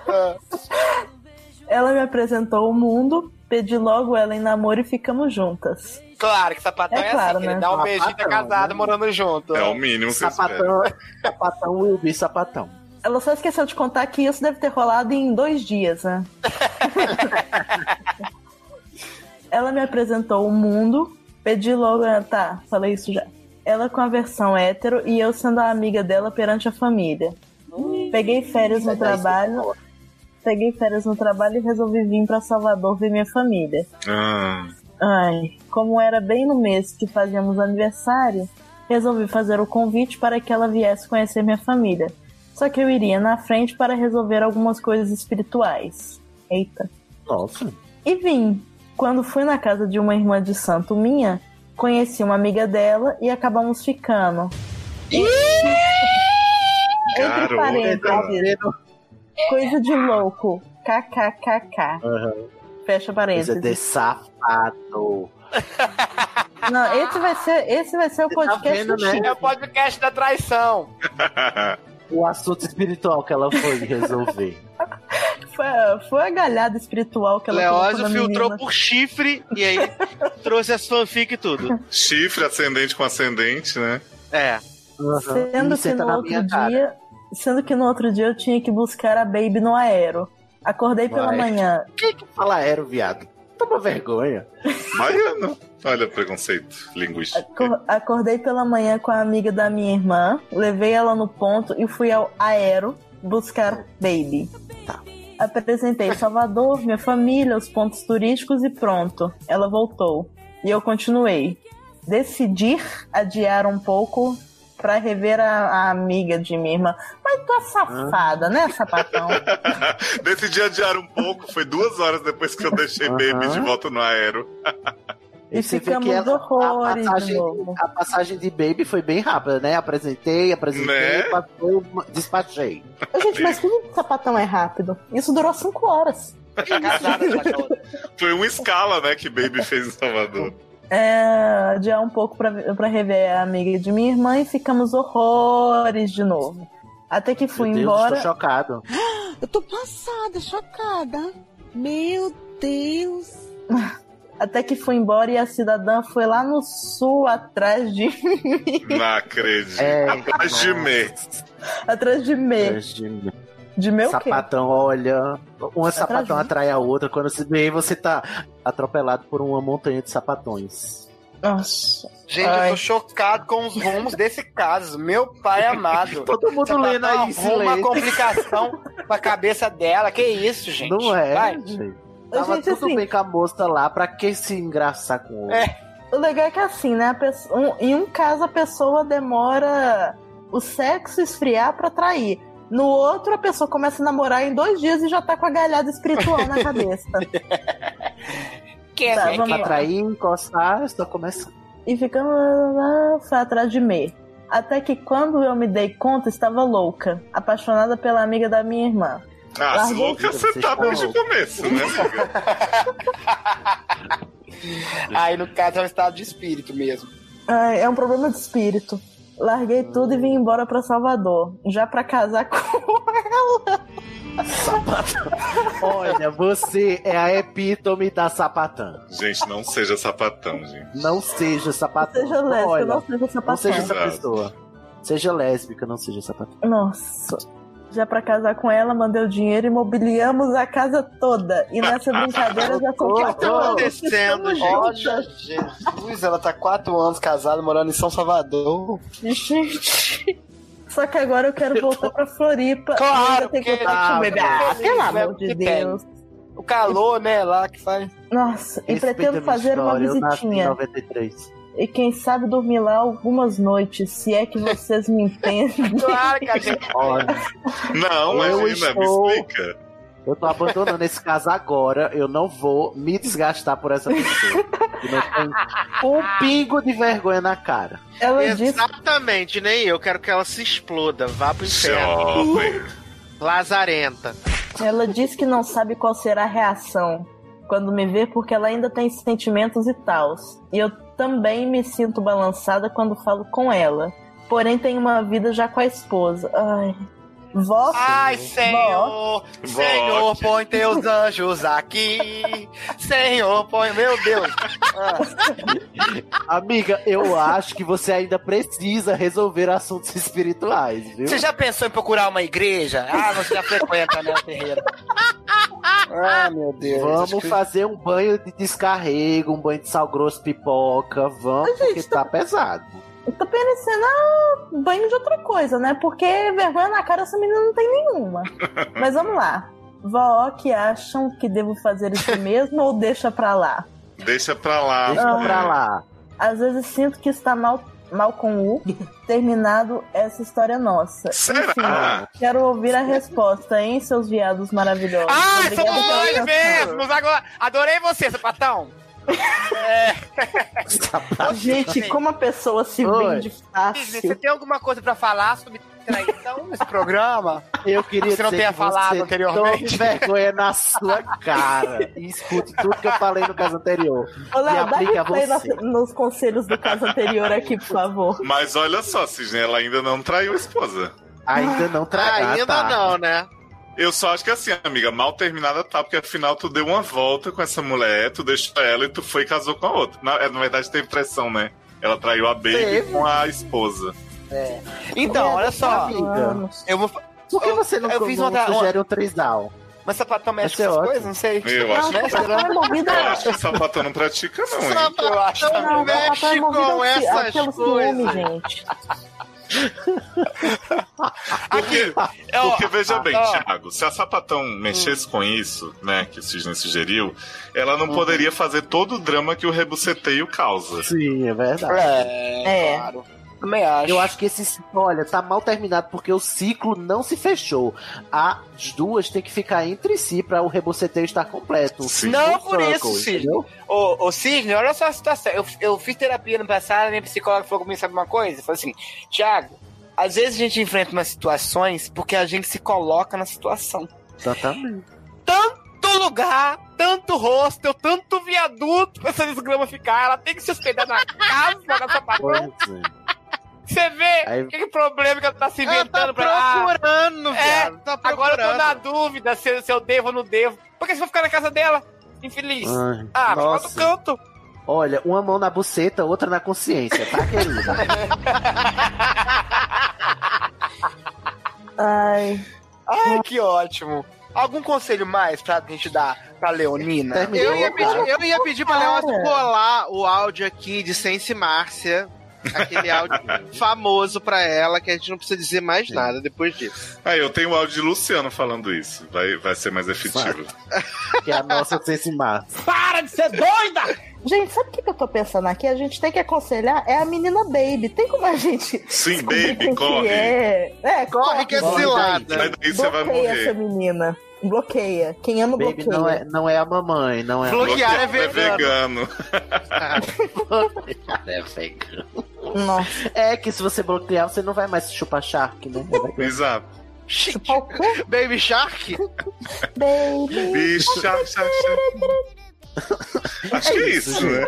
Ah, [laughs] Ela me apresentou o mundo, pedi logo ela em namoro e ficamos juntas. Claro que sapatão é, É claro, assim, né? dá um beijinho e tá Sapatão, casado né? morando junto. É o mínimo que você espera. Sapatão, sapatão be sapatão. Ela só esqueceu de contar que isso deve ter rolado em dois dias, né? [laughs] ela me apresentou o mundo, pedi logo. Tá, falei isso já. Ela com a versão hétero e eu sendo a amiga dela perante a família. Peguei férias no trabalho. Peguei férias no trabalho e resolvi vir pra Salvador ver minha família. Ah, Ai, como era bem no mês que fazíamos aniversário, resolvi fazer o convite para que ela viesse conhecer minha família. Só que eu iria na frente para resolver algumas coisas espirituais. Eita. Nossa. E vim. Quando fui na casa de uma irmã de santo minha, conheci uma amiga dela e acabamos ficando. Entre parênteses, coisa de louco. KKKK. Fecha Coisa parênteses. de safado. [laughs] Não, esse vai ser, esse vai ser o Você tá podcast vendo, do né? É o podcast da traição. [laughs] O assunto espiritual que ela foi resolver. [laughs] Foi, foi a galhada espiritual que ela colocou Leózio na filtrou menina. por chifre e aí trouxe as fanfic e tudo. Chifre ascendente com ascendente, né? É. Sendo Ih, que senta no outro dia, sendo que no outro dia eu tinha que buscar a Baby no aero. Acordei pela Vai. manhã. Quem que fala aero, viado? Toma vergonha. Baiano. Olha, preconceito linguístico. Acor- Acordei pela manhã com a amiga da minha irmã, levei ela no ponto e fui ao aero buscar Baby. Tá. Apresentei Salvador, minha família, os pontos turísticos e pronto. Ela voltou. E eu continuei. Decidir adiar um pouco pra rever a, a amiga de minha irmã. Mas tu é safada, né, sapatão? [laughs] Decidi adiar um pouco, foi duas horas depois que eu deixei. Baby de volta no aero. [laughs] E ficamos que ela- horrores a, de passagem, novo. a passagem de Baby foi bem rápida, né? Apresentei, apresentei, Né? passou, despachei. Ô, Gente, mas de sapatão é rápido. Isso durou cinco horas. [laughs] Foi uma escala, né, que Baby fez em Salvador. É, adiar um pouco pra, pra rever a amiga de minha irmã e ficamos horrores de novo. Até que fui Meu Deus, embora. estou chocado. [gasps] Eu tô passada, chocada. Meu Deus. [laughs] Até que fui embora e a cidadã foi lá no sul atrás de Não acredito. É, Atrás de mês. atrás de me. De De meu quê? sapatão, olha. Uma sapatão atrai a outra. Quando você vê, você tá atropelado por uma montanha de sapatões. Nossa. Gente, Ai. eu tô chocado com os rumos desse caso. Meu pai amado. [laughs] Todo mundo Sapatão lendo aí, uma complicação pra cabeça dela. Que isso, gente? Não é, Vai. gente. Tava Gente, tudo assim- bem com a moça lá, pra que se engraçar com o outro? É. O legal é que assim, né? pessoa- um- em um caso a pessoa demora o sexo esfriar pra trair. No outro, a pessoa começa a namorar em dois dias e já tá com a galhada espiritual na cabeça. [laughs] Que Tá, é, vamos que- lá. Atrair, encostar, só começa. E ficamos lá, foi atrás de mim. Até que quando eu me dei conta, estava louca, apaixonada pela amiga da minha irmã. Ah, Larguei louca você tá desde o começo, né? [laughs] Aí, no caso, é um estado de espírito mesmo. Ai, é um problema de espírito. Larguei tudo e vim embora pra Salvador. Já pra casar [laughs] com ela. Olha, você é a epítome da sapatã. Gente, não seja sapatão, gente. Não seja sapatã. Seja lésbica, Olha, não seja não sapatão. seja essa pessoa. Seja lésbica, não seja sapatã. Nossa. Já pra casar com ela, mandei o dinheiro e mobiliamos a casa toda. E nessa brincadeira já são O que tá acontecendo, gente? Olha, Jesus, ela tá quatro anos casada, morando em São Salvador. Gente. Só que agora eu quero voltar pra Floripa. Claro, tem com o bebê. Ah, pelo amor de que Deus. O calor, né, lá que faz. Nossa, e pretendo fazer uma história, Eu nasci em visitinha. 93. E quem sabe dormir lá algumas noites, se é que vocês me entendem. [laughs] Claro que a gente. [laughs] Olha, Não, Eu imagina, estou- me explica. eu tô abandonando esse caso agora. Eu não vou me desgastar por essa pessoa. Que não tem um pingo de vergonha na cara. Ela disse Exatamente, nem eu. Quero que ela se exploda. Vá pro inferno. Lazarenta. Ela diz que não sabe qual será a reação quando me vê, porque ela ainda tem sentimentos e tals. E eu também me sinto balançada quando falo com ela. Porém, tem uma vida já com a esposa. Ai. Vó. Ai, Senhor, Senhor, põe teus anjos aqui. Senhor, põe. Meu Deus. Ah, Amiga, eu acho que você ainda precisa resolver assuntos espirituais, viu? Você já pensou em procurar uma igreja? Ah, você já frequenta, né, Ferreira? Ah, meu Deus. Vamos que- fazer um banho de descarrego, um banho de sal grosso pipoca. Vamos, porque tá pesado. Tá parecendo ah, banho de outra coisa, né? Porque vergonha na cara essa menina não tem nenhuma. [laughs] Mas vamos lá. Vó que acham que devo fazer isso [laughs] mesmo ou deixa pra lá? Deixa pra lá. Deixa Ah. pra lá. Às vezes sinto que está mal, mal com o terminado essa história nossa. Será? Quero ouvir a resposta, hein, seus viados maravilhosos. Ah, somos nós atenção. mesmos! Agora, adorei você, sapatão! [laughs] Gente, como a pessoa se Oi. vende Disney, fácil. você tem alguma coisa pra falar sobre traição nesse programa? Eu queria Você não dizer tenha que falado você anteriormente. Tome vergonha na sua cara e escute tudo que eu falei no caso anterior. Ô, E dá aplica você. nos conselhos do caso anterior aqui, por favor. Mas olha só, Cisne, ela ainda não traiu a esposa. Ainda não trai. Ah, ainda tá. não, né? Eu só acho que assim, amiga, mal terminada tá, porque afinal tu deu uma volta com essa mulher, tu deixou ela e tu foi e casou com a outra. Na, é, na verdade teve pressão, né? Ela traiu a Baby Teve. com a esposa. Então, olha só. Amiga. Eu vou. Por que Eu- você não, eu fiz não uma- sugere um trisal? Mas sapatão mexe com essas coisas? Não sei. Eu acho que. sapatão é Eu acho que sapatão não pratica, não, hein? Eu acho Não também. Não, mexe sapatão é movido com essas coisas. gente. Aqui, Porque veja bem. Thiago, se a sapatão mexesse com isso, né, que o Cisne sugeriu, ela não poderia fazer todo o drama que o rebuceteio causa. Sim, é verdade. É, É. claro. Também acho. Eu acho que esse ciclo, olha, tá mal terminado porque o ciclo não se fechou. As duas têm que ficar entre si para o reboceteio estar completo. Sim. Não por isso, Cisne. Ô, ô Cisne, olha só a situação. Eu, eu fiz terapia no passado, minha psicóloga falou comigo, sabe uma coisa? Falou assim, Thiago, às vezes a gente enfrenta umas situações porque a gente se coloca na situação. Exatamente. Tanto lugar, tanto hostel, tanto viaduto pra essa desgrama ficar. Ela tem que se hospedar na [laughs] casa da é. Você vê Aí- que, que problema que ela tá se Ela tá inventando pra ah, procurando, É, viado. Tá Agora eu tô procurando. na dúvida se, se eu devo ou não devo. Por que você vai ficar na casa dela? Infeliz. Ai, ah, vai lá do nossa. canto. Olha, uma mão na buceta, outra na consciência, tá, querida? [laughs] Ai, Ai, que ótimo. Algum conselho mais pra gente dar pra Leonina? Terminou. Eu ia pedir, eu ia pedir pra Leoa Cara. colar o áudio aqui de Sense Márcia. Aquele áudio famoso pra ela, que a gente não precisa dizer mais nada depois disso. Ah, eu tenho o áudio de Luciano falando isso. Vai, vai ser mais efetivo. que é a nossa sense massa. Para de ser doida! gente, sabe o que, que eu tô pensando aqui? A gente tem que aconselhar é a menina Baby. Tem como a gente. Sim, baby, corre. É? é, Corre que é Corre cilada. Mas daí você vai Bloqueia essa morrer. menina. Bloqueia. Quem ama, Baby bloqueia. não é, não é a mamãe, não é a Bloquear é Bloqueado vegano. é vegano. [laughs] Nossa. É que se você bloquear, você não vai mais chupar shark, né? Exato. Chupar o quê? Baby Shark? Baby. Bicho, chá, chá, [laughs] Acho que é isso, né?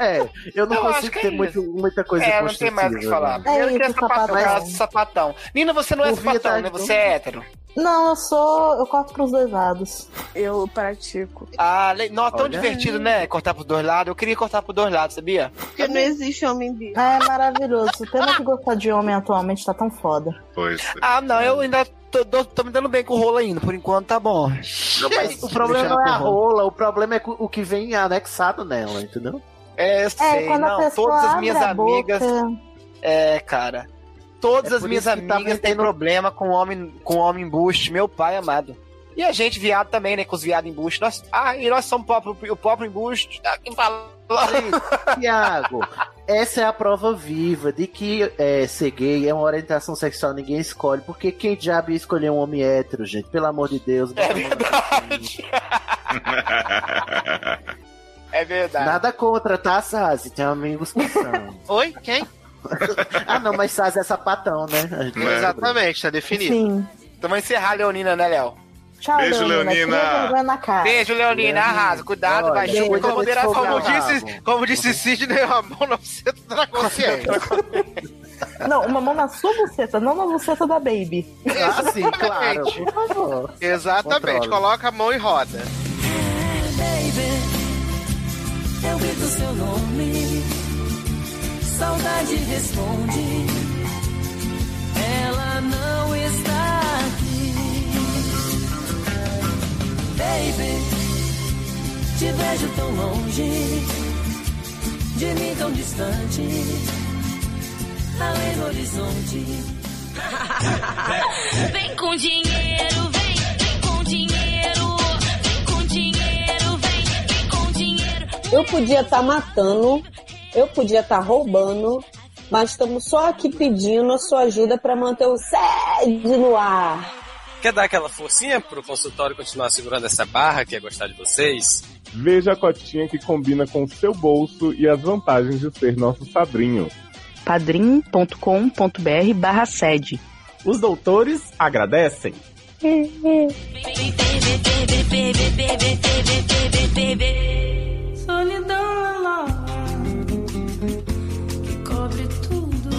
É, eu não Eu acho consigo que ter é muito, muita coisa É, não tem mais o que falar. né? Primeiro que é isso, sapatão, sapatão. de sapatão. Nina, você não é Por sapatão, verdade, né? Você é hétero. Não, eu sou. Eu corto pros dois lados. Eu pratico. Ah, le... não, tão Olha divertido, né? Cortar pros dois lados. Eu queria cortar pros dois lados, sabia? Porque não existe homem bicho. Ah, é maravilhoso. Pena que gostar de homem atualmente tá tão foda. Pois é. Ah, não, eu ainda tô, tô- tô me dando bem com o rolo ainda. Por enquanto tá bom. Não, mas o problema não é a rola, o problema é o que vem anexado nela, entendeu? É, eu sei, a não. Todas as minhas amigas. boca- É, cara. Todas É as minhas tá amigas têm problema com homem, com homem embuste, meu pai amado. E a gente, viado também, né? Com os viados embuste. Nós, ah, e nós somos o próprio, o próprio embuste. Ah, quem fala? Tiago, essa é a prova viva de que é, ser gay é uma orientação sexual, ninguém escolhe. Porque quem diabo ia escolher um homem hétero, gente? Pelo amor de Deus. É verdade. É verdade. Nada contra, tá, Sazi? Tem amigos que são. Oi? Quem? [laughs] ah, não, mas Sazi é sapatão, né? É. Exatamente, tá definido. Sim. Então vamos encerrar a Leonina, né, Léo? Tchau, Beijo, Leonina. Leonina. Beijo, Leonina. Arrasa. Cuidado, vai chuva com moderação. Como disse, como disse Sidney, [laughs] a mão na buceta da consciência. [laughs] Não, uma mão na sua buceta, não na buceta da baby. Ah, sim, claro. Por favor. Exatamente, Controle. coloca a mão e roda. Eu grito seu nome, saudade responde. Ela não está aqui. Baby, te vejo tão longe, de mim tão distante, além do horizonte. [laughs] Vem com dinheiro, vem, vem com dinheiro, vem com dinheiro, vem, vem com dinheiro. Eu podia estar matando, eu podia estar roubando, mas estamos só aqui pedindo a sua ajuda para manter o sede no ar. Quer dar aquela forcinha pro consultório continuar segurando essa barra que é gostar de vocês? Veja a cotinha que combina com o seu bolso e as vantagens de ser nosso padrinho. padrim.com.br barra sede. Os doutores agradecem. Solidão lá, que cobre tudo,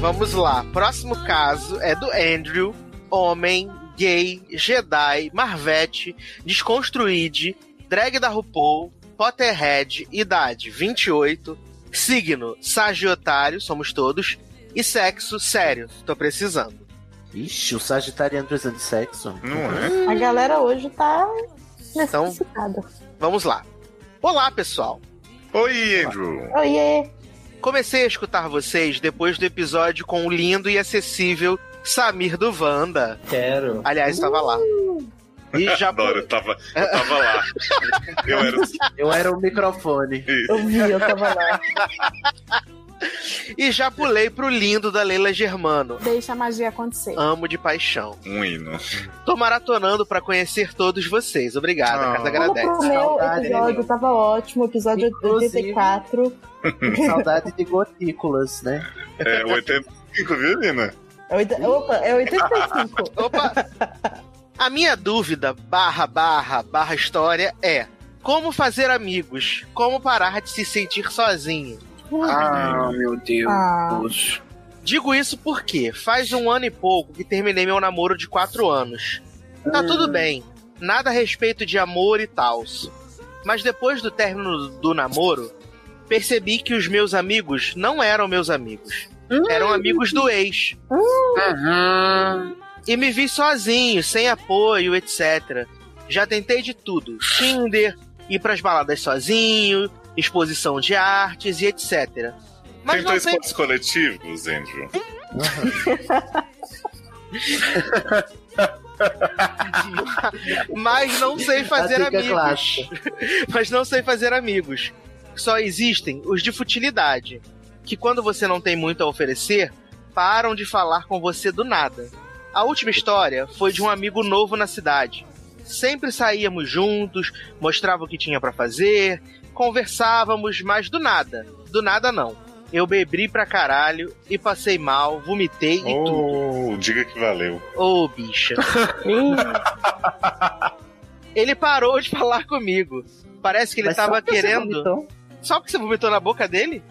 Vamos lá, próximo caso é do Andrew, homem, gay, Jedi, Marvete, desconstruíde, drag da RuPaul, Potterhead, idade 28, signo Sagiotário, somos todos, e sexo sério, tô precisando. Ixi, o Sagitariano precisando de sexo. Não é? A galera hoje tá Então- necessitada. Vamos lá. Olá, pessoal. Oi, Andrew. Oiê. Comecei a escutar vocês depois do episódio com o lindo e acessível Samir do Wanda. Quero. Aliás, estava lá. E [laughs] já Adoro, eu tava, eu tava lá. Eu era o Eu era o microfone. Eu vi, eu tava lá. [laughs] [laughs] E já pulei pro lindo da Leila Germano. Deixa a magia acontecer. Amo de paixão. um hino. Tô maratonando pra conhecer todos vocês. Obrado, Ah. a casa Vamos agradece. pro meu Saudade, episódio, né? tava ótimo. Episódio Inclusive- 84. [laughs] Saudade de gotículas, né? É, 85, viu, Nina? É Opa, é 85. [laughs] Opa! A minha dúvida, barra, barra, barra história é: como fazer amigos? Como parar de se sentir sozinho? Ah, meu Deus. Ah. Digo isso porque faz um ano e pouco que terminei meu namoro de quatro anos. Tá tudo bem, nada a respeito de amor e tal. Mas depois do término do namoro, percebi que os meus amigos não eram meus amigos. Eram amigos do ex. E me vi sozinho, sem apoio, etc. Já tentei de tudo: Tinder, ir pras baladas sozinho, exposição de artes e etc. Mas não sei esportes coletivos, Andrew. [laughs] mas não sei fazer dica amigos. clássica. mas não sei fazer amigos. Só existem os de futilidade, que quando você não tem muito a oferecer, param de falar com você do nada. A última história foi de um amigo novo na cidade. Sempre saíamos juntos, mostrava o que tinha pra fazer, conversávamos, mas do nada, do nada não. Eu bebi pra caralho e passei mal, vomitei e tudo. Oh, diga que valeu. Ô, bicha. [laughs] ele parou de falar comigo. Parece que ele Mas tava querendo. vomitou? Só porque você vomitou na boca dele? [laughs]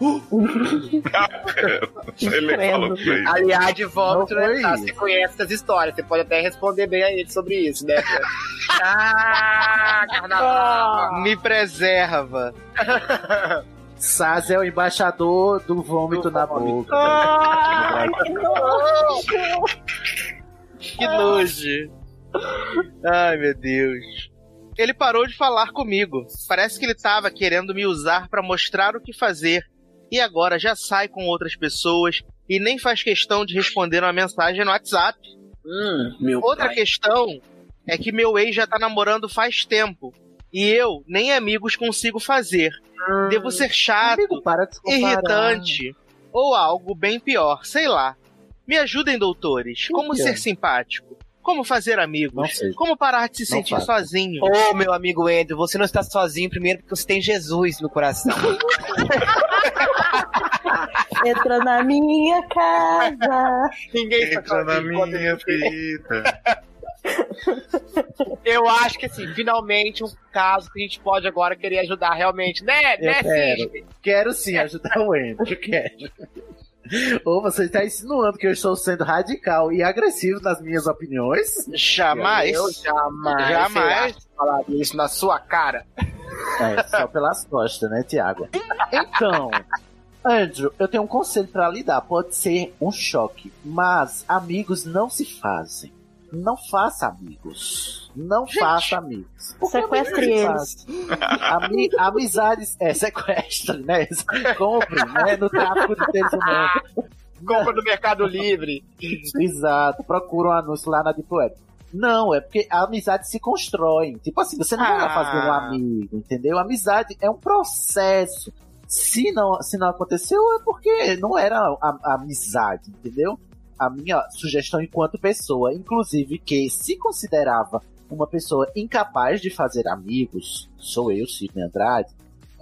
Ele falou pra ele. Aliás, de vômito, né? Tá, você conhece essas histórias, você pode até responder bem a ele sobre isso, né? [laughs] ah, carnaval! Me preserva. Saz é o embaixador do vômito na boca. Ai, que nojo! [laughs] Que nojo. Ai, meu Deus. Ele parou de falar comigo. Parece que ele tava querendo me usar pra mostrar o que fazer. E agora já sai com outras pessoas e nem faz questão de responder uma mensagem no WhatsApp. Hum, meu Outra pai. questão é que meu ex já tá namorando faz tempo. E eu nem amigos consigo fazer. Devo ser chato, Amigo, para irritante ou algo bem pior, sei lá. Me ajudem, doutores. Como ser simpático? Como fazer Não amigos? sei. Como parar de se Não sentir faço. sozinho? Ô, meu amigo Andrew, você não está sozinho primeiro porque você tem Jesus no coração. [laughs] Entra na minha casa. Ninguém Entra na minha vida. [laughs] Eu acho que assim, finalmente um caso que a gente pode agora querer ajudar realmente, né? Eu né, quero. Quero sim ajudar o Andrew, quero. Ou você está insinuando que eu estou sendo radical e agressivo nas minhas opiniões? Jamais. Eu jamais. Jamais. falaria isso na sua cara. É, só pelas costas, né, Tiago? Então, Andrew, eu tenho um conselho pra lhe dar. Pode ser um choque, mas amigos não se fazem. Não faça amigos. Não faça amigos. Porque Sequestre eles. Ami- amizades. É, sequestre, né? [laughs] Compre, né? No tráfico de seres humanos. Compra no Mercado Livre. Exato, procura um anúncio lá na Deep Web. Não, é porque a amizade se constrói. Tipo assim, você não vai Ah. fazer um amigo, entendeu? Amizade é um processo. Se não, se não aconteceu, é porque não era a, a amizade, entendeu? A minha sugestão enquanto pessoa, inclusive, que se considerava uma pessoa incapaz de fazer amigos, sou eu, Sidney Andrade,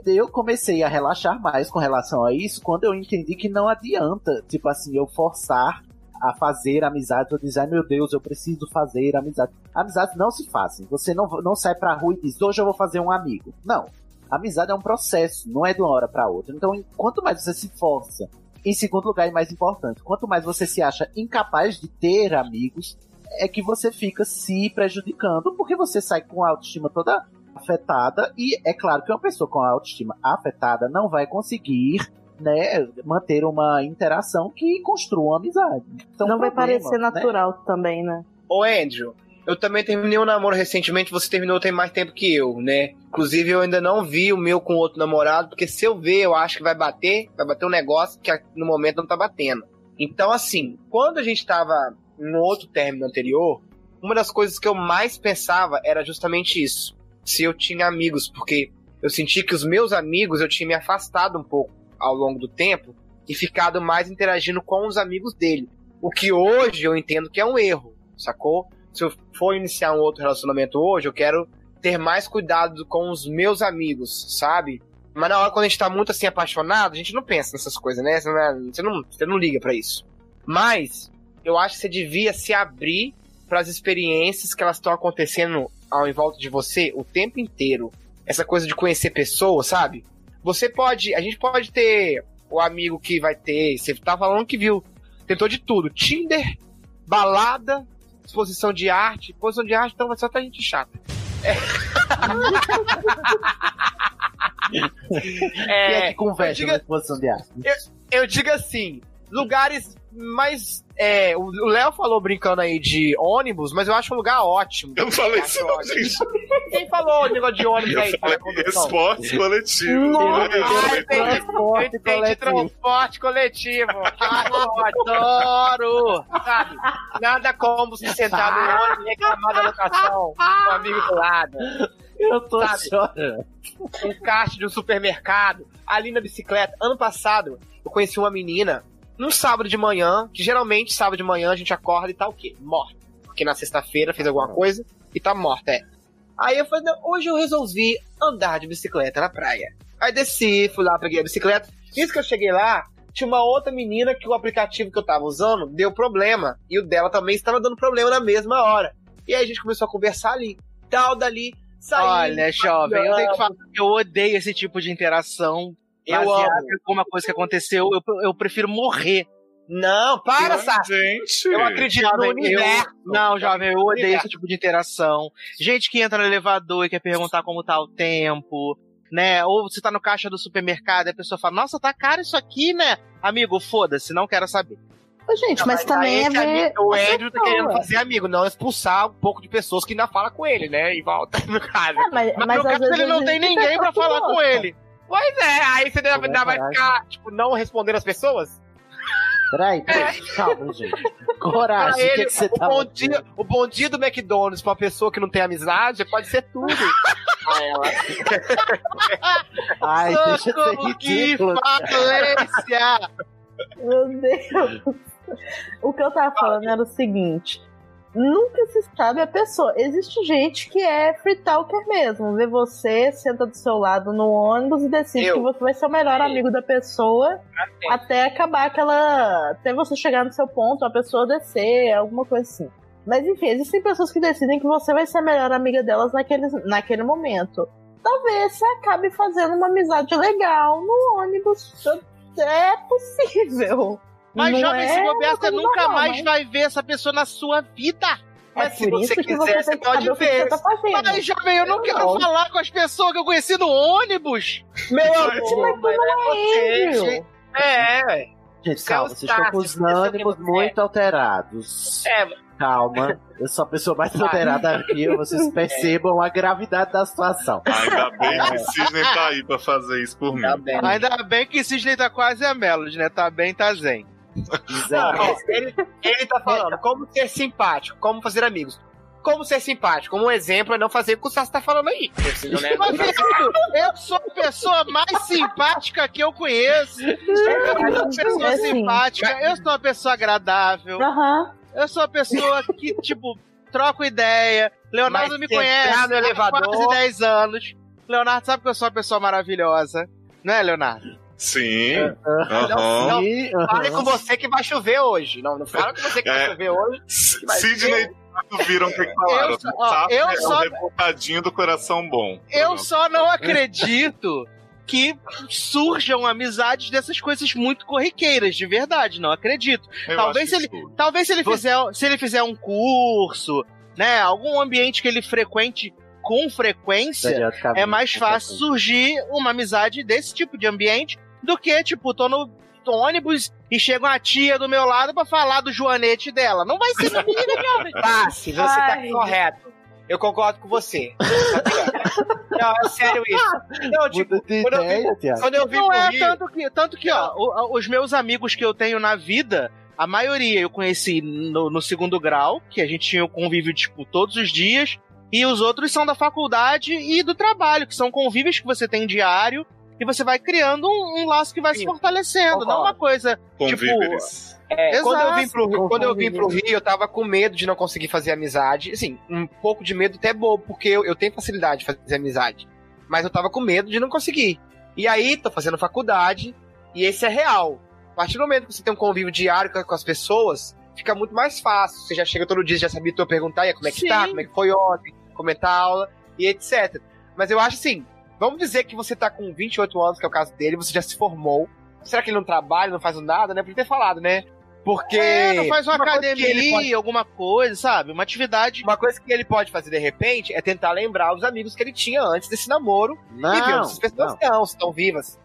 eu comecei a relaxar mais com relação a isso quando eu entendi que não adianta, tipo assim, eu forçar a fazer amizade ou dizer, "Ai, meu Deus, eu preciso fazer amizade. Amizades não se fazem. Você não, não sai pra rua e diz, hoje eu vou fazer um amigo. Não. Amizade é um processo, não é de uma hora pra outra. Então, quanto mais você se força, em segundo lugar e mais importante, quanto mais você se acha incapaz de ter amigos, é que você fica se prejudicando, porque você sai com a autoestima toda afetada, e é claro que uma pessoa com a autoestima afetada não vai conseguir né, manter uma interação que construa uma amizade. Então, Não vai problema, parecer né? natural também, né? Ô, Andrew, eu também terminei um namoro recentemente, você terminou tem mais tempo que eu, né? Inclusive, eu ainda não vi o meu com outro namorado, porque se eu ver, eu acho que vai bater, vai bater um negócio que no momento não tá batendo. Então, assim, quando a gente tava no outro término anterior, uma das coisas que eu mais pensava era justamente isso. Se eu tinha amigos, porque eu senti que os meus amigos eu tinha me afastado um pouco ao longo do tempo e ficado mais interagindo com os amigos dele. O que hoje eu entendo que é um erro, sacou? Se eu for iniciar um outro relacionamento hoje, eu quero ter mais cuidado com os meus amigos, sabe? Mas na hora quando a gente tá muito assim apaixonado, a gente não pensa nessas coisas, né? Você não, é- você não, você não liga pra isso. Mas eu acho que você devia se abrir para as experiências que elas estão acontecendo ao em volta de você o tempo inteiro. Essa coisa de conhecer pessoas, sabe? Você pode, a gente pode ter o amigo que vai ter, você tá falando que viu, tentou de tudo, Tinder, balada, exposição de arte, exposição de arte, então vai só tá gente chata. É. Quem é que conversa eu digo- na exposição de arte? eu, eu digo assim, lugares mais. É, o Léo falou brincando aí de ônibus, mas eu acho um lugar ótimo. Eu falei isso não, gente. Quem falou o negócio de ônibus Eu aí? falei esportes coletivos. Nossa, Eu entendi, Transporte entendi coletivo. transporte coletivo. Adoro! Sabe? Nada como se sentar no ônibus e reclamar da locação com um amigo do lado. Eu tô Sabe? chorando. um caixa de um supermercado, ali na bicicleta. Ano passado, eu conheci uma menina, num sábado de manhã, que geralmente sábado de manhã a gente acorda e tá o quê? Morta. Porque na sexta-feira fez alguma coisa e tá morta, é. Aí eu falei, não, hoje eu resolvi andar de bicicleta na praia. Aí desci, fui lá, peguei a bicicleta. Isso que eu cheguei lá, tinha uma outra menina que o aplicativo que eu tava usando deu problema. E o dela também estava dando problema na mesma hora. E aí a gente começou a conversar ali. Tal, dali, saindo. Olha, jovem, eu tenho que falar que eu odeio esse tipo de interação. Eu amo. em alguma coisa que aconteceu. Eu, eu prefiro morrer. Não, para, Sassi. Gente. Eu acredito no Jovem, eu, universo. não, jovem, eu odeio Universo. esse tipo de interação. Gente que entra no elevador e quer perguntar como tá o tempo, né? Ou você tá no caixa do supermercado e a pessoa fala, nossa, tá caro isso aqui, né? Amigo, foda-se, não quero saber. Ô, Gente, mas, também é ver. amigo- O Andrew tá querendo fazer amigo, não expulsar um pouco de pessoas que ainda falam com ele, né? E volta [laughs] no caso. É, mas, Mas, mas no às caso vezes ele não tem ninguém que falar com ele. Pois é, aí você ainda, é ainda vai ficar, tipo, não respondendo as pessoas? Peraí, peraí, calma, gente. Coragem, o que, ele, que você o, tá bom dia, o bom dia do McDonald's pra uma pessoa que não tem amizade pode ser tudo. Ai, deixa de ser Socorro, que ridículo. falência! Meu Deus. O que eu tava falando era o seguinte. Nunca se sabe a pessoa. Existe gente que é free talker mesmo. Vê você, senta do seu lado no ônibus e decide Eu. que você vai ser o melhor amigo da pessoa até acabar aquela. Até você chegar no seu ponto, a pessoa descer, alguma coisa assim. Mas enfim, existem pessoas que decidem que você vai ser a melhor amiga delas naquele, naquele momento. Talvez você acabe fazendo uma amizade legal no ônibus. É possível. Mas, Não jovem, é se bobear, você nunca normal, mais mas- vai ver essa pessoa na sua vida. É Mas se você quiser, você pode ver. você tá. Mas, jovem, eu não quero Não. falar com as pessoas que eu conheci no ônibus. Meu Mas amor, mas não é gente. É, Gente, calma, vocês estão com os ânimos muito alterados. é. Calma, eu sou a pessoa mais alterada aqui, [laughs] vocês percebam a gravidade da situação. Ainda bem que Sidney tá aí pra fazer isso por mim. Tá bem. Ainda bem que Cisne tá quase a Melody, né? Tá bem, tá zen. Ele, ele tá falando como ser simpático, como fazer amigos. Como ser simpático. Como um exemplo é não fazer o que o Sassi tá falando aí. Leva- Mas, querido, eu sou a pessoa mais simpática que eu conheço. Eu sou uma pessoa É sim. simpática, eu sou uma pessoa agradável, eu sou uma pessoa que, tipo, troco ideia. Leonardo Mas me conhece no há elevador- quase 10 anos. Leonardo sabe que eu sou uma pessoa maravilhosa. Não é, Leonardo? Sim. Não, não, Fale com você que vai chover hoje. Não, não fala com você que vai É. chover hoje. Mas Sidney e Thiago viram o que falaram. Eu só- ó, eu é só- o revoltadinho do coração bom. Eu só não acredito que surjam amizades dessas coisas muito corriqueiras, de verdade, não acredito. Eu talvez acho ele- isso. Talvez se ele fizer, se ele fizer um curso, né, algum ambiente que ele frequente com frequência, é mais fácil surgir uma amizade desse tipo de ambiente do que, tipo, tô no ônibus e chega uma tia do meu lado pra falar do joanete dela. Não vai ser minha amiga, jovem. Tassi, [laughs] você Ai. tá correto. Eu concordo com você. [laughs] Não, é sério isso. Não, tipo, quando eu vi- ideia, quando eu vim Não pro é Rio... tanto que, tanto que ó, o- os meus amigos que eu tenho na vida, a maioria eu conheci no, no segundo grau, que a gente tinha o convívio, tipo, todos os dias, e os outros são da faculdade e do trabalho, que são convívios que você tem diário, e você vai criando um, um laço que vai se Sim, fortalecendo, não concordo. uma coisa, Convíveres. É, quando, eu vim pro, Rio- quando eu vim pro. Rio, eu tava com medo de não conseguir fazer amizade. Assim, um pouco de medo até bobo, porque eu, eu tenho facilidade de fazer amizade. Mas eu tava com medo de não conseguir. E aí, tô fazendo faculdade, e esse é real. A partir do momento que você tem um convívio diário com, com as pessoas, fica muito mais fácil. Você já chega todo dia, já sabia tu perguntar, e aí, como é que Sim. tá, como é que foi ontem, como tá a aula, e etc. Mas eu acho assim, vamos dizer que você tá com 28 anos, que é o caso dele, você já se formou. Será que ele não trabalha, não faz nada, né? Podia ter falado, né? Porque. é, não faz uma, coisa que academia, ele pode- alguma coisa, sabe? Uma atividade. uma coisa que ele pode fazer de repente é tentar lembrar os amigos que ele tinha antes desse namoro e ver Não, onde essas pessoas não, estão, se estão vivas.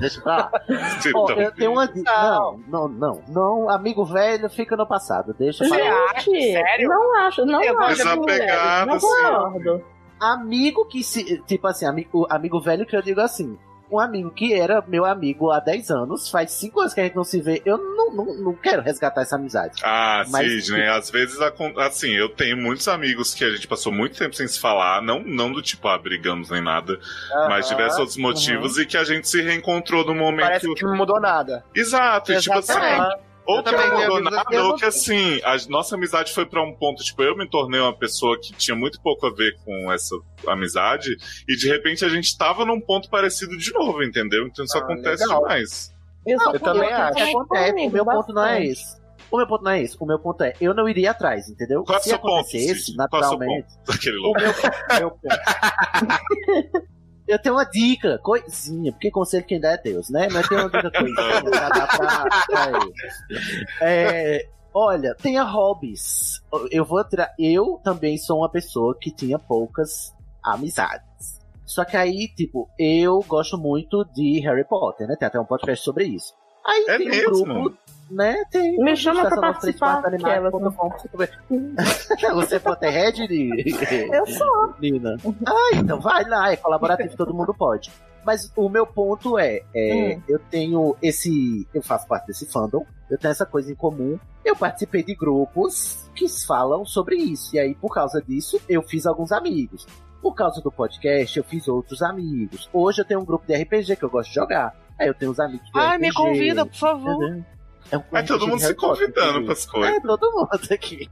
Deixa pra lá. [laughs] Ó, então. eu tenho uma dica. Não, não, não, não. Amigo velho fica no passado. Deixa eu Você falar. acha? Gente, Sério? não acho, não Eu vou acho. desapegado, Não sim. concordo. Amigo que se. Tipo assim, amigo, amigo velho que eu digo assim. Um amigo que era meu amigo há 10 anos, faz 5 anos que a gente não se vê. Eu não, não, não quero resgatar essa amizade. Ah, Mas- Sidney, às vezes, assim, eu tenho muitos amigos que a gente passou muito tempo sem se falar, não, não do tipo, ah, brigamos nem nada, mas diversos outros motivos, e que a gente se reencontrou no momento. Parece que não mudou nada. Exato, e tipo assim, Exatamente. Ou Eu que abandonada, amigos assim, ou eu que assim, a nossa amizade foi pra um ponto, tipo, eu me tornei uma pessoa que tinha muito pouco a ver com essa amizade, e de repente a gente tava num ponto parecido de novo, entendeu? Então isso Ah, acontece legal. demais. Não, eu também acho. Acontece, o meu ponto não é esse. O meu ponto não é esse. O meu ponto é, eu não iria atrás, entendeu? Qual é o Se seu ponto, Cid? Qual é o seu naturalmente. ponto? Aquele O meu, meu ponto. [laughs] Eu tenho uma dica, coisinha, porque conselho quem dá é Deus, né? Mas tem uma dica coisinha pra pra. É, olha, tenha hobbies. Eu vou tirar. Eu também sou uma pessoa que tinha poucas amizades. Só que aí, tipo, eu gosto muito de Harry Potter, né? Tem até um podcast sobre isso. Aí É tem um mesmo? grupo, né? Tem. Me chama pra participar Animais.com. [laughs] Você é Potterhead, Eu sou. Nina? Ah, então vai lá, é colaborativo, todo mundo pode. Mas o meu ponto é, é, Hum. eu tenho esse. Eu faço parte desse fandom, eu tenho essa coisa em comum. Eu participei de grupos que falam sobre isso. E aí, por causa disso, eu fiz alguns amigos. Por causa do podcast, eu fiz outros amigos. Hoje eu tenho um grupo de RPG que eu gosto de jogar. Aí eu tenho os amigos Ai, RPG. me convida, por favor. entendeu? É um Aí todo mundo se convidando inclusive. pras coisas. É, todo mundo aqui.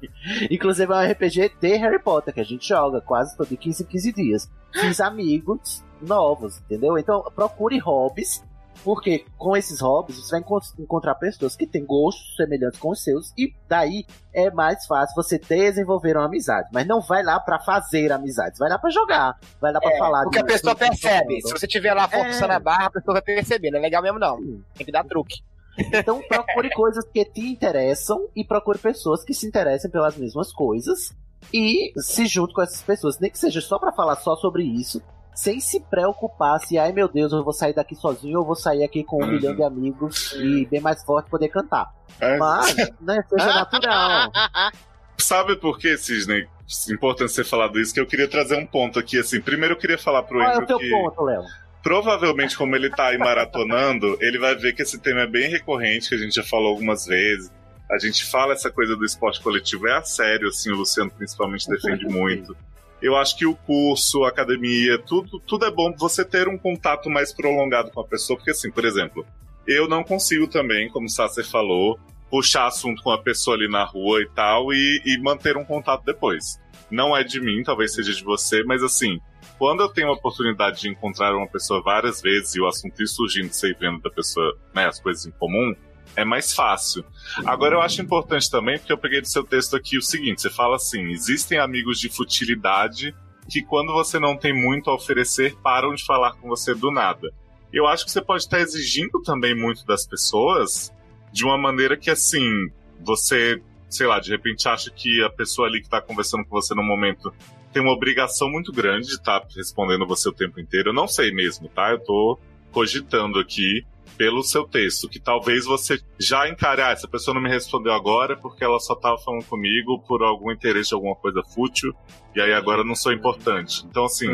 Inclusive é um RPG de Harry Potter que a gente joga quase todo de 15 em 15 dias. Fiz amigos novos, entendeu? Então procure hobbies, porque com esses hobbies você vai encon- encontrar pessoas que têm gostos semelhantes com os seus e daí é mais fácil você desenvolver uma amizade. Mas não vai lá pra fazer amizades, vai lá pra jogar, vai lá pra É, falar. porque a pessoa percebe. Se você tiver lá forçando É. a barra, a pessoa vai perceber. Não é legal mesmo, não. Tem que dar truque. Então procure [laughs] coisas que te interessam e procure pessoas que se interessem pelas mesmas coisas e se junte com essas pessoas, nem que seja só pra falar só sobre isso, sem se preocupar se, ai meu Deus, eu vou sair daqui sozinho ou vou sair aqui com um Uhum. milhão de amigos e bem mais forte poder cantar. É. Mas, né, seja natural. [laughs] Sabe por que, Cisne? Importante você falar disso, que eu queria trazer um ponto aqui, assim. Primeiro eu queria falar pro Qual é Andrew o teu que... ponto, Léo? provavelmente, como ele tá aí maratonando, [laughs] ele vai ver que esse tema é bem recorrente, que a gente já falou algumas vezes. A gente fala essa coisa do esporte coletivo, é a sério, assim, o Luciano principalmente defende muito. Eu acho que o curso, a academia, tudo, tudo é bom você ter um contato mais prolongado com a pessoa, porque assim, por exemplo, eu não consigo também, como o Sasser falou, puxar assunto com a pessoa ali na rua e tal, e, e manter um contato depois. Não é de mim, talvez seja de você, mas assim, quando eu tenho a oportunidade de encontrar uma pessoa várias vezes e o assunto ir surgindo, você vendo da pessoa, né, as coisas em comum, é mais fácil. Agora eu acho importante também, porque eu peguei do seu texto aqui o seguinte: você fala assim, existem amigos de futilidade que quando você não tem muito a oferecer, param de falar com você do nada. Eu acho que você pode estar exigindo também muito das pessoas de uma maneira que assim, você, sei lá, de repente acha que a pessoa ali que está conversando com você no momento tem uma obrigação muito grande de estar respondendo você o tempo inteiro. Eu não sei mesmo, tá? Eu tô cogitando aqui pelo seu texto, que talvez você já encare, ah, essa pessoa não me respondeu agora porque ela só tava falando comigo por algum interesse de alguma coisa fútil, e aí agora eu não sou importante. Então, assim,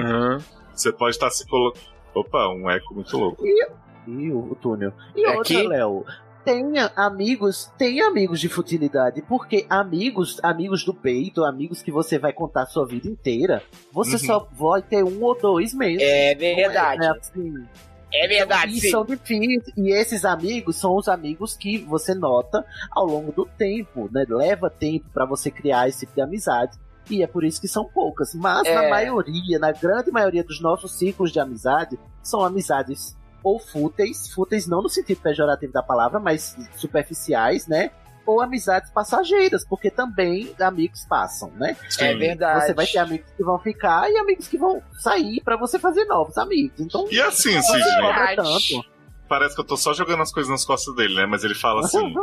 você pode estar se colocando. Opa, um eco muito louco. E o, o túnel. E É outra, que- Léo. Tenha amigos, tenha amigos de futilidade, porque amigos, amigos do peito, amigos que você vai contar a sua vida inteira, você Uhum. só vai ter um ou dois mesmo. É verdade. Não é assim. É verdade, E são difíceis. E esses amigos são os amigos que você nota ao longo do tempo, né? Leva tempo pra você criar esse tipo de amizade. E é por isso que são poucas. Mas É. na maioria, na grande maioria dos nossos ciclos de amizade, são amizades ou fúteis, fúteis não no sentido pejorativo da palavra, mas superficiais, né? Ou amizades passageiras, porque também amigos passam, né? É verdade. Você vai ter amigos que vão ficar e amigos que vão sair pra você fazer novos amigos. Então, E assim, cobra tanto. Parece que eu tô só jogando as coisas nas costas dele, né? Mas ele fala assim: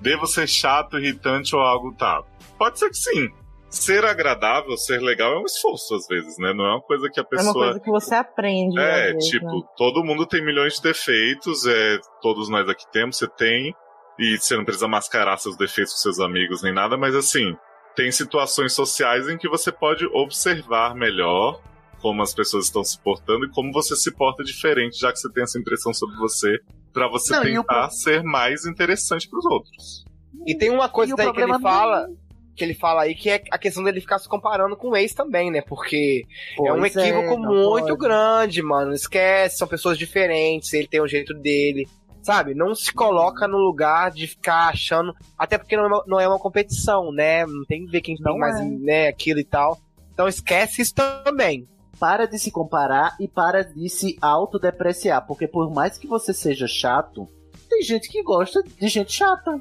devo ser chato, irritante ou algo tal. Pode ser que sim. Ser agradável, ser legal é um esforço às vezes, né? Não é uma coisa que a É uma pessoa. coisa que você aprende. É, às vezes, tipo, né? todo mundo tem milhões de defeitos, é, todos nós aqui temos, você tem, e você não precisa mascarar seus defeitos com seus amigos nem nada, mas assim, tem situações sociais em que você pode observar melhor como as pessoas estão se portando e como você se porta diferente, já que você tem essa impressão sobre você, pra você Não, o tentar pro- ser mais interessante pros outros. E tem uma coisa o daí que ele problema não- fala, que ele fala aí, que é a questão dele ficar se comparando com o ex também, né? Porque é um Pois é, equívoco não muito pode. grande, mano. Não esquece, são pessoas diferentes, ele tem o jeito dele. Sabe? Não se coloca no lugar de ficar achando. Até porque não é uma, não é uma competição, né? Não tem que ver quem tem Não mais, é. né, aquilo e tal. Então esquece isso também. Para de se comparar e para de se autodepreciar, porque por mais que você seja chato, tem gente que gosta de gente chata.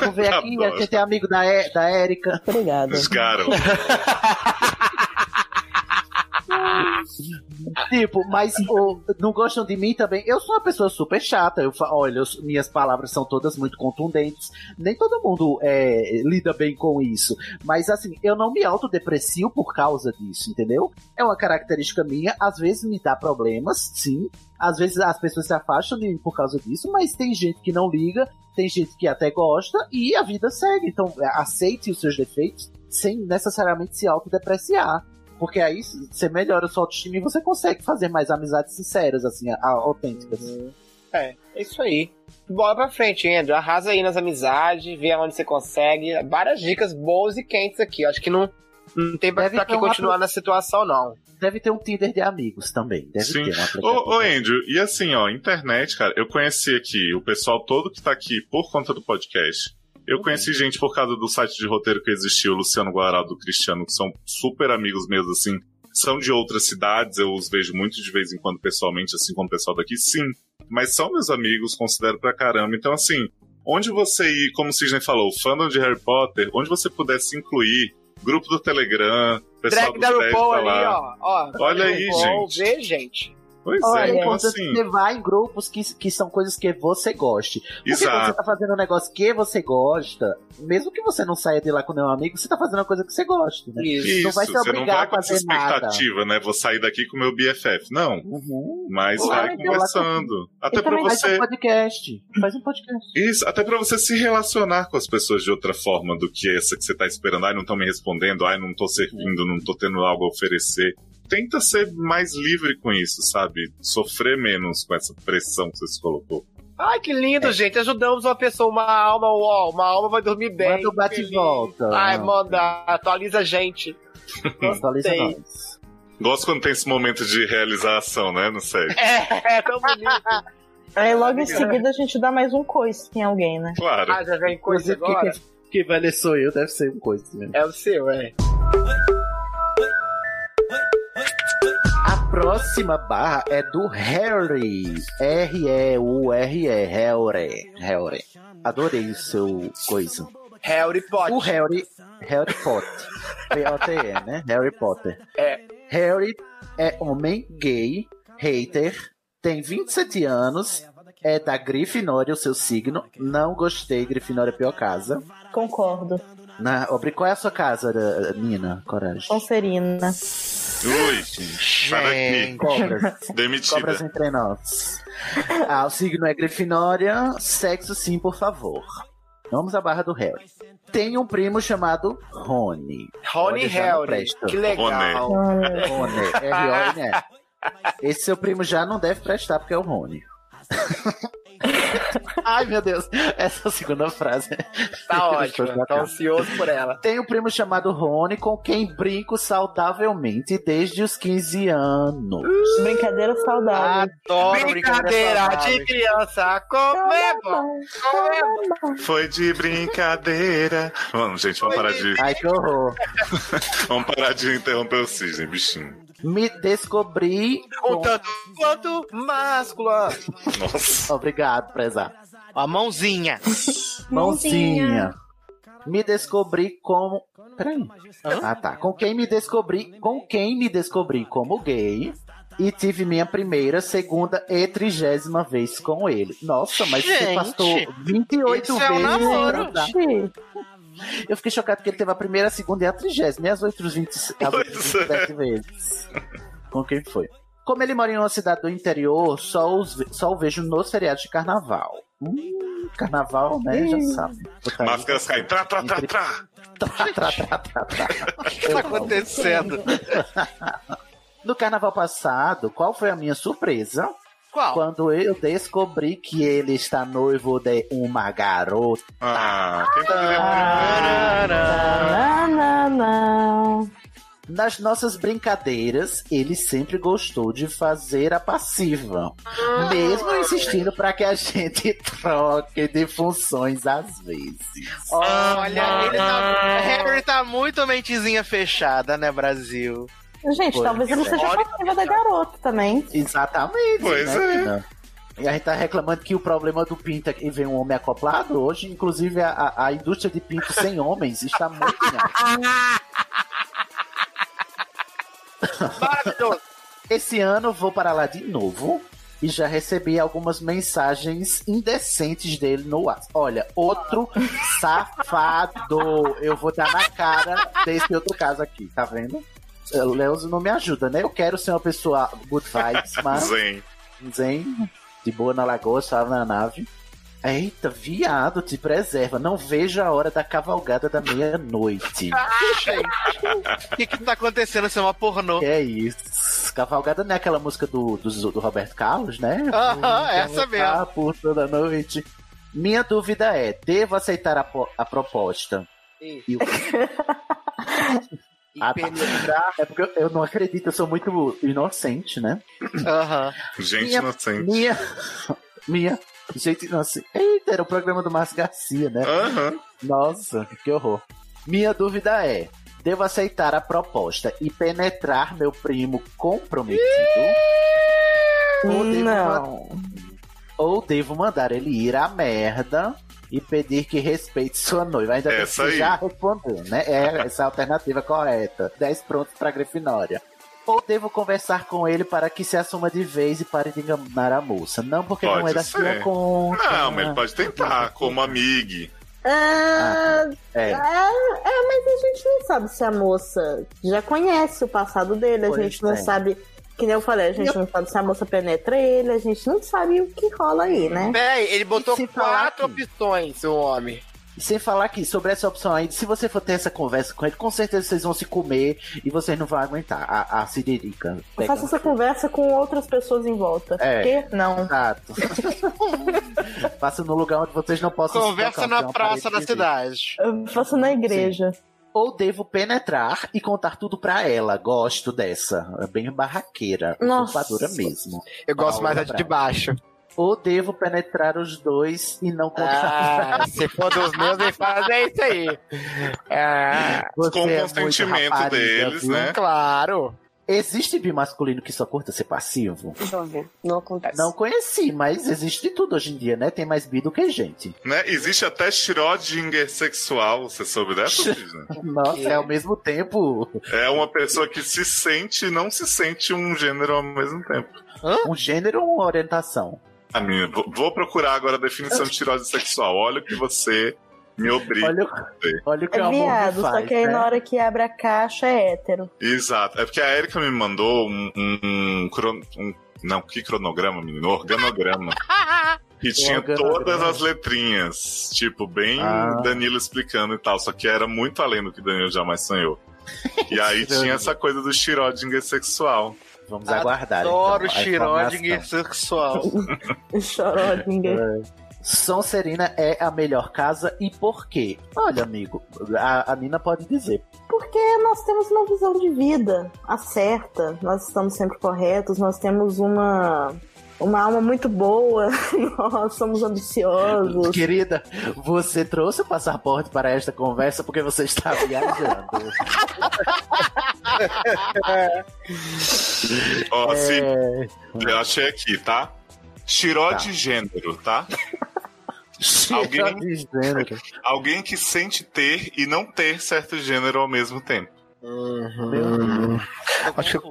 Vou ver [laughs] aqui, a gente é amigo da, e, da Érica. Obrigada. Esgaram. [laughs] [laughs] Tipo, mas ô, não gostam de mim também? Eu sou uma pessoa super chata. Eu, fa- olha, eu- minhas palavras são todas muito contundentes. Nem todo mundo é, lida bem com isso. Mas assim, eu não me autodeprecio por causa disso, entendeu? É uma característica minha. Às vezes me dá problemas, sim. Às vezes as pessoas se afastam de mim por causa disso, mas tem gente que não liga, tem gente que até gosta e a vida segue. Então, aceite os seus defeitos sem necessariamente se autodepreciar. Porque aí você melhora a sua autoestima e você consegue fazer mais amizades sinceras, assim, autênticas. É, é isso aí. Bola pra frente, Andrew. Arrasa aí nas amizades, vê onde você consegue. Várias dicas boas e quentes aqui. Acho que não, não tem pra, pra que continuar apro- na situação, não. Deve ter um Tinder de amigos também. Deve Sim. ter um. Ô, ô, Andrew, e assim, ó, internet, cara, eu conheci aqui o pessoal todo que tá aqui por conta do podcast. Eu conheci gente por causa do site de roteiro que existiu, o Luciano Guará do Cristiano, que são super amigos mesmo, assim. São de outras cidades, eu os vejo muito de vez em quando pessoalmente, assim como o pessoal daqui, sim. Mas são meus amigos, considero pra caramba. Então, assim, onde você ir, como o Sidney falou, fandom de Harry Potter, onde você pudesse incluir, grupo do Telegram, pessoal Drag do da RuPaul tá ali, ó. ó Olha aí, RuPaul, gente. Vê, gente. Pois Olha, é, então quando assim. você vai em grupos que, que são coisas que você goste. Porque quando Exato. você tá fazendo um negócio que você gosta, mesmo que você não saia de lá com nenhum amigo, você tá fazendo uma coisa que você gosta, né? Isso, não vai ser você não vai a com essa fazer nada. expectativa, né? Vou sair daqui com o meu BFF. Não. Mas Uhum. vai Vai, então, conversando. Até E pra também você. Faz um podcast. Faz um podcast. Isso, até pra você se relacionar com as pessoas de outra forma do que essa que você tá esperando. Ai, não estão me respondendo, ai, não tô servindo, não tô tendo algo a oferecer. Tenta ser mais livre com isso, sabe? Sofrer menos com essa pressão que você se colocou. Ai, que lindo, É. gente. Ajudamos uma pessoa, uma alma, ó, uma alma vai dormir bem. Manda o bate e feliz. volta. Ai, manda, atualiza a gente. [laughs] Atualiza nós. Gosto quando tem esse momento de realização, né? No sério. É, é tão bonito. [laughs] Aí logo em seguida a gente dá mais um coice em alguém, né? Claro. Ah, já vem Inclusive, agora? quem, quem vai ler sou eu, deve ser um coisa mesmo. É o seu, é. Próxima barra é do Harry. R-E-U-R-E. Harry. Harry. Adorei o seu coisa. Harry Potter. O Harry. Harry Potter. P-O-T-E, né? Harry Potter. É. Harry é homem gay, hater, tem 27 anos, é da Grifinória, o seu signo. Não gostei, Grifinória é pior casa. Concordo. Na, Obri, qual é a sua casa, eh, Nina? Coragem. Sonserina. Ui, sai daqui. Cobras. Demitida. Cobras entre nós. Ah, o signo é Grifinória. Sexo sim, por favor. Vamos à barra do Harry. Tem um primo chamado Rony. Rony Harry. Que legal. Rony. R-O-N-E. [laughs] Esse seu primo já não deve prestar porque é o Rony. Ai, meu Deus. Essa segunda frase. Tá [laughs] estou Tô ansioso por ela. Tem um primo chamado Rony com quem brinco saudavelmente desde os 15 anos. Brincadeira saudável. Adoro Brincadeira saudável. de criança, como é bom. Como é bom. Foi de brincadeira. Vamos, gente, vamos parar de. Ai, que horror. [laughs] Vamos parar de interromper o cisne, bichinho. Me descobri. Tanto quanto máscula. Nossa. Obrigado, prezar. A mãozinha. Mãozinha. Me descobri como. Peraí. Ah, tá. Com quem me descobri. Com quem me descobri como gay. E tive minha primeira, segunda e trigésima vez com ele. Nossa, mas você Gente, passou 28 isso é um vezes. namoro. tá? Eu fiquei chocado que ele teve a primeira, a segunda e a trigésima. E as outras 20, as outras 27 vezes. Com quem foi? Como ele mora em uma cidade do interior, só, os, só o vejo nos feriados de carnaval. Hum, carnaval, né? Já sabe. Máscaras caem. Trá, trá, trá, trá. Tra, tra, tra, tra, tra. O que tá acontecendo? [laughs] No carnaval passado, qual foi a minha surpresa? Qual? Quando eu descobri que ele está noivo de uma garota. Ah, quem Ah, não, não, não. Nas nossas brincadeiras, ele sempre gostou de fazer a passiva. Mesmo insistindo para que a gente [laughs] troque de funções às vezes. Olha, ele tá, Harry tá muito mentezinha fechada, né, Brasil? Gente, Pois talvez ele é. seja passiva da garota também. Exatamente. Pois né, é. E a gente tá reclamando que o problema do pinto é que vem um homem acoplado. Hoje, inclusive, a, a- indústria de pinto sem homens está muito. [laughs] Maravilhoso. Esse ano vou para lá de novo e já recebi algumas mensagens indecentes dele no WhatsApp. Olha, outro safado. Eu vou dar na cara desse outro caso aqui, tá vendo? O Leozo não me ajuda, né? Eu quero ser uma pessoa good vibes, [laughs] mas. Zen. Zen, de boa na lagoa, suave na nave. Eita, viado, te preserva. Não vejo a hora da cavalgada da meia-noite. [laughs] O que que tá acontecendo? Isso é uma pornô. Que é isso? Cavalgada não é aquela música do, do, do Roberto Carlos, né? Aham, essa mesmo. Por toda noite. Minha dúvida é: devo aceitar a, a proposta? E o- [laughs] Ah, tá. É porque eu, não acredito, eu sou muito inocente, né? Aham. Gente Minha- inocente. Minha. Minha. Gente inocente. Eita, era o programa do Márcio Garcia, né? Aham. Nossa, que horror. Minha dúvida é: devo aceitar a proposta e penetrar meu primo comprometido? Ou devo, Não. ou devo mandar ele ir à merda e pedir que respeite sua noiva? Ainda bem que Essa você aí. já respondeu, né? É essa a alternativa correta. 10 prontos pra Grifinória. Ou devo conversar com ele para que se assuma de vez e pare de enganar a moça? Não, porque não é Pode da sua conta. Não, mas ele pode tentar, como amigo. Ah, É. é, é, mas a gente não sabe se a moça já conhece o passado dele, a Pois gente não é. sabe. Que nem eu falei, a gente não sabe se a moça penetra ele, a gente não sabe o que rola aí, né? Peraí, ele botou quatro opções, o homem. E sem falar que sobre essa opção aí, se você for ter essa conversa com ele, com certeza vocês vão se comer e vocês não vão aguentar a, a. Eu faço essa conversa com outras pessoas em volta. É. Que não? Exato. [laughs] Faça no lugar onde vocês não possam se Conversa tocar, na que é praça da cidade. Eu faço na igreja. Ou devo penetrar e contar tudo pra ela. Gosto dessa. É bem barraqueira. Nossa. Usurpadora mesmo. Eu gosto Paula mais da de Braga. baixo. Ou devo penetrar os dois e não contar. Ah, se for dos meus, me faz é isso aí. Ah, Você Com é o muito consentimento rapariga, deles, viu? né? claro. Existe bi masculino que só curta ser passivo? Jovem, não acontece. Não conheci, mas existe de tudo hoje em dia, né? Tem mais bi do que gente. Né? Existe até Schrödinger sexual, você soube dessa? [laughs] Nossa, é ao mesmo tempo É uma pessoa que se sente e não se sente um gênero ao mesmo tempo. um gênero ou uma orientação? A minha, vou- vou procurar agora a definição de tirose sexual. Olha o que você me obriga Olha, olha o que É o amor viado, faz, só que aí né? na hora que abre a caixa é hétero. Exato. É porque a Erika me mandou um, um, um cron- um- Não, que cronograma, menino? Organograma. [laughs] Que tinha todas as letrinhas. Tipo, bem Ah. Danilo explicando e tal. Só que era muito além do que Danilo jamais sonhou. E aí [laughs] tinha essa coisa do Schrödinger sexual. Vamos aguardar. Adoro então, a Schrödinger informação. sexual. [laughs] Chorodinga. Sonserina é a melhor casa e por quê? Olha, amigo, a, a Nina pode dizer. Porque nós temos uma visão de vida acerta, nós estamos sempre corretos, nós temos uma, uma alma muito boa, [laughs] nós somos ambiciosos. Querida, você trouxe o passaporte para esta conversa porque você está [laughs] viajando. Ó, se, É, eu achei aqui, tá? Xiró Tá. de gênero, tá? Alguém... Alguém- Alguém que sente ter e não ter certo gênero ao mesmo tempo. Acho que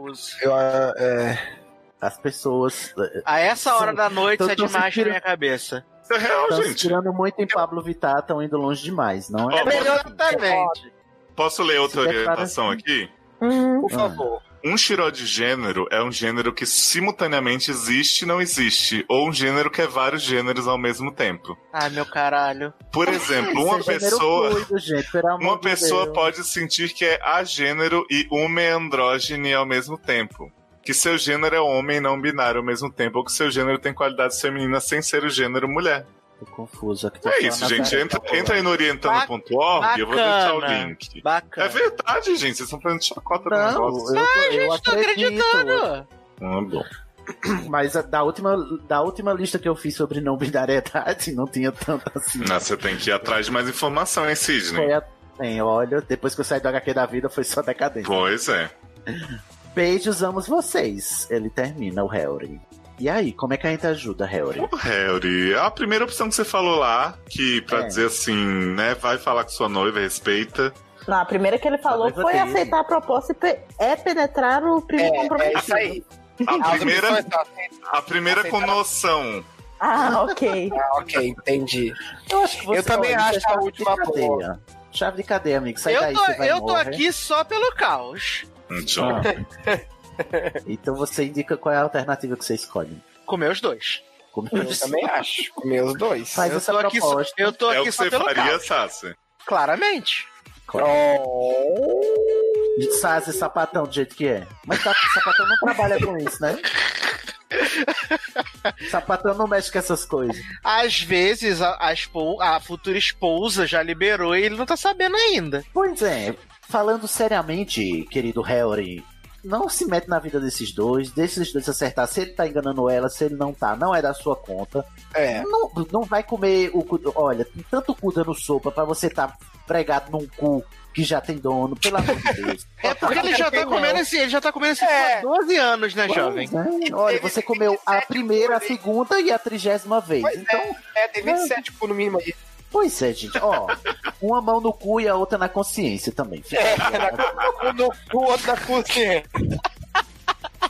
eu, é... As pessoas. A essa hora da noite, tô imagem na minha cabeça. Isso é real, Estão se gente. tirando muito em Pablo Vittar, estão indo longe demais, não é? Ó, Exatamente. Posso ler outra orientação assim. aqui? Uhum. Por favor. Um xiró de gênero é um gênero que simultaneamente existe e não existe, ou um gênero que é vários gêneros ao mesmo tempo. Ai, meu caralho. Por exemplo, [laughs] uma é pessoa, fluido, gente, uma de pessoa Deus. pode sentir que é agênero e uma é andrógene ao mesmo tempo. Que seu gênero é homem e não binário ao mesmo tempo, ou que seu gênero tem qualidades femininas sem ser o gênero mulher. Tô confuso aqui. tô É isso, gente. Entra, entra aí no orientando.org eu vou deixar o link. Bacana. É verdade, gente. Vocês estão fazendo chacota do Não, negócio. eu, Ah, eu gente, tô acredito. acreditando. Ah, bom. [clears throat] Mas a- da última, da última lista que eu fiz sobre não binariedade, não tinha tanto assim. Não, você tem que ir atrás de mais informação, hein, Sidney? Foi a... Bem, olha, depois que eu saí do HQ da vida, foi só decadência. Pois é. Beijos, amo vocês. Ele termina, o Harry. E aí, como é que a gente ajuda, Harry? O Harry, a primeira opção que você falou lá, que pra É. dizer assim, né, vai falar com sua noiva, respeita. Não, a primeira que ele falou foi dele. aceitar a proposta e pe- é penetrar o primo comprometido. É isso aí. A primeira, a primeira com noção. Ah, ok. [laughs] Ah, ok, entendi. Eu acho que você Eu também acho é a última cadeia. Chave de cadeia, amigo. Sai Eu daí, tô, você vai eu tô aqui só pelo caos. Então, [laughs] Então você indica qual é a alternativa que você escolhe. Comer os dois. Como Eu também acho. Comer os dois. Faz eu essa tô aqui só, proposta. eu tô é o aqui que só você pelo faria. Sassi. Claramente. Saze sapatão do jeito que é. Mas sa- sapatão não trabalha com isso, né? [laughs] sapatão não mexe com essas coisas. Às vezes a, a, a futura esposa já liberou e ele não tá sabendo ainda. Pois é, falando seriamente, querido Harry, não se mete na vida desses dois, deixa esses dois acertar se ele tá enganando ela, se ele não tá, não é da sua conta. É. Não, não vai comer o cu. Olha, tem tanto cu dando sopa pra você tá pregado num cu que já tem dono, pelo amor de Deus. [laughs] É porque ele já tá comendo esse, ele já tá comendo esse É. há 12 anos, né, jovem? É. Olha, você comeu a primeira, a segunda e a trigésima vez. Pois Então, É, tem 27 cu no mínimo aí. Pois é, gente. Ó, uma mão no cu e a outra na consciência também. Fica Um no cu, outro na cozinha.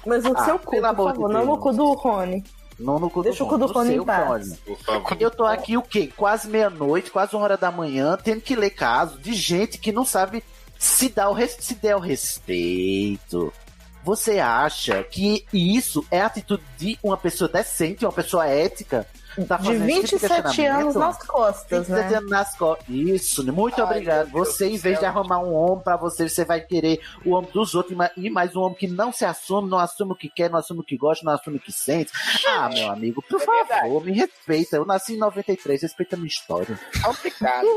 Mas no Ah, seu cu, por amor de favor, não no cu do Rony. Não no cu Deixa do o cu do Rony em paz. Rony. Favor. Eu tô aqui o quê? Quase meia-noite, quase uma hora da manhã, tendo que ler caso de gente que não sabe se, dar o res- se der o respeito. Você acha que isso é a atitude de uma pessoa decente, uma pessoa ética? Tá De fazendo esse tipo 27 questionamento? anos nas costas, 27 né? anos nas costas. Isso, muito Ai, obrigado. Você, em vez de arrumar um homem pra você, você vai querer o homem dos outros e ma- mais um homem que não se assume, não assume o que quer, não assume o que gosta, não assume o que sente. Ah, meu amigo, por É favor, me respeita. Eu nasci em 93, respeita a minha história. Complicado.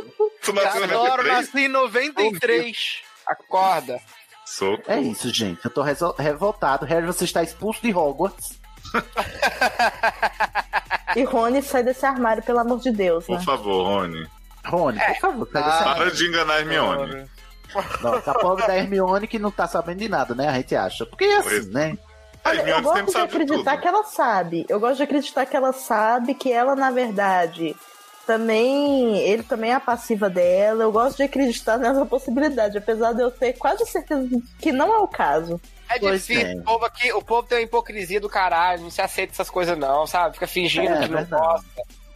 Tu nasceu em Adoro, 93? nasci em 93. Acorda. Sou. É isso, gente. Eu tô revoltado. Harry, você está expulso de Hogwarts. [laughs] E Rony sai desse armário, pelo amor de Deus, né? Por favor, Rony. Rony, por favor, sai desse Ah. armário. Para de enganar a Hermione. Nossa, a pobre da Hermione que não tá sabendo de nada, né? A gente acha. Porque é assim, né? A Olha, eu Hermione gosto de acreditar tudo. que ela sabe. Eu gosto de acreditar que ela sabe que ela, na verdade, também. Ele também é a passiva dela. Eu gosto de acreditar nessa possibilidade, apesar de eu ter quase certeza que não é o caso. É difícil. é. O, povo aqui, o povo tem uma hipocrisia do caralho, não se aceita essas coisas, não, sabe? Fica fingindo É, que não gosta.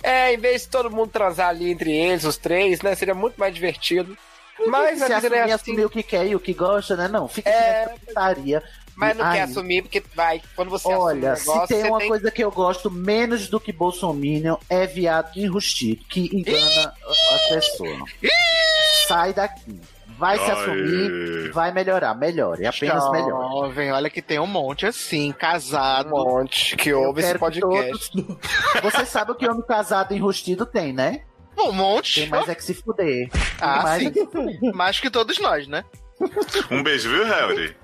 É, em vez de todo mundo transar ali entre eles, os três, né? Seria muito mais divertido. Mas se a vida não é assumir, assim. assumir o que quer e o que gosta, né? Não, fica É. putaria. Mas não Ai, quer assumir, porque vai, quando você Olha, assume negócio, se tem uma tem... coisa que eu gosto menos do que Bolsominion é viado enrustido, que engana as pessoas. Sai daqui. Vai se assumir, vai melhorar. Melhore, apenas melhore. Jovem, olha que tem um monte assim, casado. Um monte que ouve esse podcast. todos- [laughs] Você sabe o que homem casado enrustido tem, né? Um monte. Tem mais é que se fuder. Tem Ah, mais sim. é que se fuder. Mais que todos nós, né? Um beijo, viu, Harry?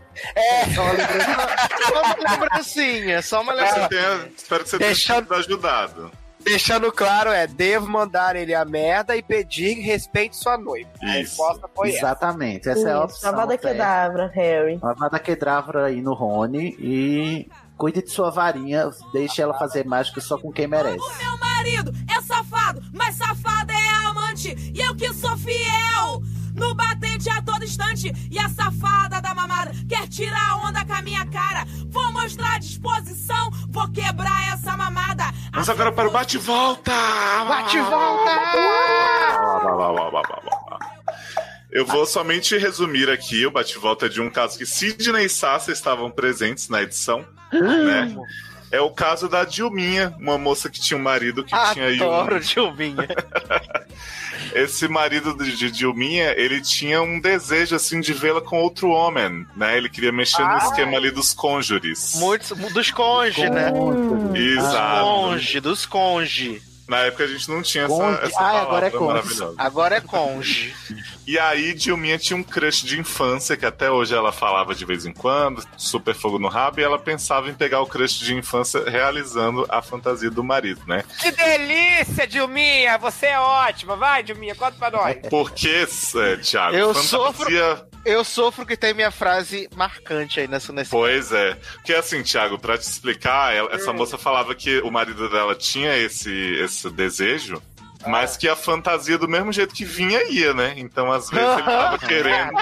Só uma lembrancinha, só uma lembrancinha. Só uma Espero que você lembrancinha. espero que você tenha Deixa- sido ajudado. Deixando claro, é, devo mandar ele a merda e pedir respeite sua noiva. A Isso. resposta foi essa. Exatamente, essa é a opção. Avada. Kedavra, Harry. Avada Kedavra aí no Rony e cuide de sua varinha, deixe ela fazer mágica só com quem merece. Meu marido é safado, mas safada é a amante. E eu que sou fiel. No batente a todo instante. E a safada da mamada quer tirar a onda com a minha cara. Vou mostrar disposição, vou quebrar essa mamada. Vamos agora para o bate-volta! Bate-volta! Eu vou somente resumir aqui o bate-volta de um caso que Sidney e Sassa estavam presentes na edição. né? É o caso da Dilminha, uma moça que tinha um marido que tinha aí um, Adoro Dilminha. [laughs] esse marido de, Dilminha, ele tinha um desejo assim de vê-la com outro homem, né? Ele queria mexer no Ai. esquema ali dos cônjuges. Muitos dos conge, né? Exato. Conge, dos conge. Na época a gente não tinha essa, Conge. essa Ah, palavra agora é conge. Agora é conge. E aí, Dilminha tinha um crush de infância, que até hoje ela falava de vez em quando, super fogo no rabo, e ela pensava em pegar o crush de infância realizando a fantasia do marido, né? Que delícia, Dilminha! Você é ótima. Vai, Dilminha, conta pra nós. Porque, é, Thiago, Eu fantasia... sofro, eu sofro que tem minha frase marcante aí nessa nesse Pois é. Porque assim, Thiago, pra te explicar, ela- essa moça falava que o marido dela tinha esse, esse desejo, mas que a fantasia do mesmo jeito que vinha ia, né? Então, às vezes, ele tava [laughs] querendo.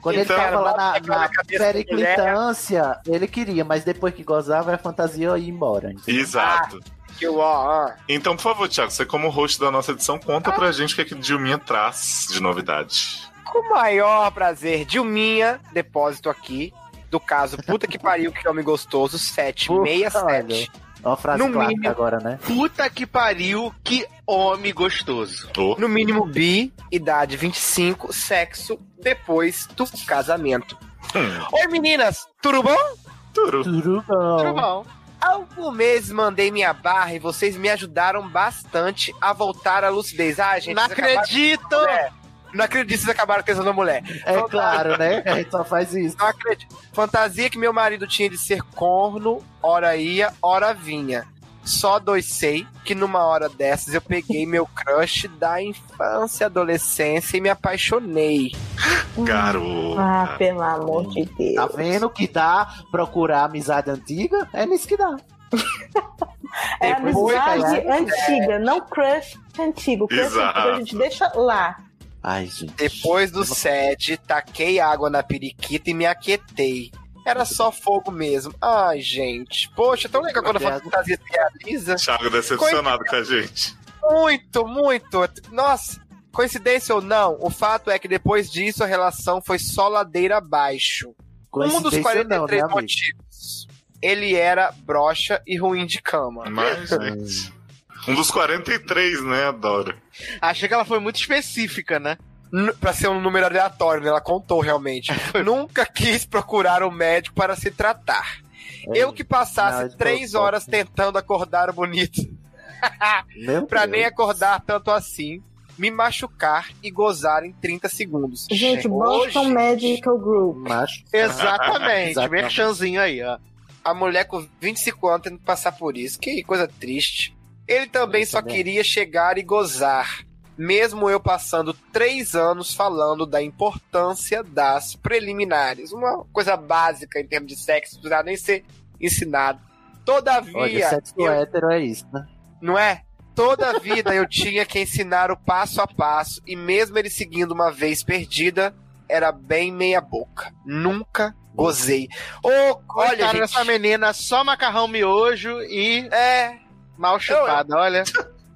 Quando Então, ele tava lá na, na periclitância, ele queria, mas depois que gozava, a fantasia ia embora. entendeu? Exato. O ó. Então, por favor, Thiago, você como host da nossa edição, conta pra gente o que, é que Dilminha traz de novidade. Com o maior prazer, Dilminha, depósito aqui, do caso Puta que pariu, que homem gostoso, 767. É uma frase No clássica mínimo. agora, né? Puta que pariu, que homem gostoso. No mínimo bi, idade 25, sexo depois do casamento. Oi meninas, tudo bom? Tudo. Tudo bom. Tudo bom. Há alguns meses mandei minha barra e vocês me ajudaram bastante a voltar à lucidez. Ah, gente, Não vocês acabaram- acredito! É, não acredito que vocês acabaram tesando a mulher. É claro, né? A [laughs] gente só faz isso. Não acredito. Fantasia que meu marido tinha de ser corno, ora ia, ora vinha. Só dois sei que numa hora dessas eu peguei meu crush da infância, adolescência e me apaixonei. Garoto. Ah, pelo amor de Deus. Tá vendo que dá procurar amizade antiga? É nisso que dá. É Depois- amizade É. antiga, não crush antigo. Crush Exato. antigo a gente deixa lá. Ai, gente. Depois do sede, taquei água na periquita e me aquietei. Era só fogo mesmo. Ai, gente. Poxa, tão legal quando a fantasia se realiza. Thiago decepcionado com a gente. Muito, muito. Nossa, coincidência ou não, o fato é que depois disso a relação foi só ladeira abaixo. Um dos Coincidência 43 não, né, motivos. Ele era broxa e ruim de cama. Mas, [laughs] gente. Um dos 43, né? Adoro. Achei que ela foi muito específica, né? N- Pra ser um número aleatório, né? Ela contou realmente. [laughs] Nunca quis procurar um médico para se tratar. Eu que passasse Não, três horas tentando acordar o bonito. [laughs] Pra Deus. nem acordar tanto assim, me machucar e gozar em 30 segundos. Gente, Boston Hoje- Medical Group. Macho. [laughs] Exatamente. Exatamente. Merchanzinho aí, ó. A mulher com 25 anos tendo que passar por isso. Que coisa triste. Ele também só queria chegar e gozar. Mesmo eu passando três anos falando da importância das preliminares. Uma coisa básica em termos de sexo, não precisava nem ser ensinado. Todavia, Olha, sexo eu- hétero é isso, né? não é? Toda a vida eu tinha que ensinar o passo a passo, e mesmo ele seguindo uma vez perdida, era bem meia boca. Nunca gozei. Ô, olha, Olha, gente, essa menina, só macarrão miojo e é mal chupada, olha.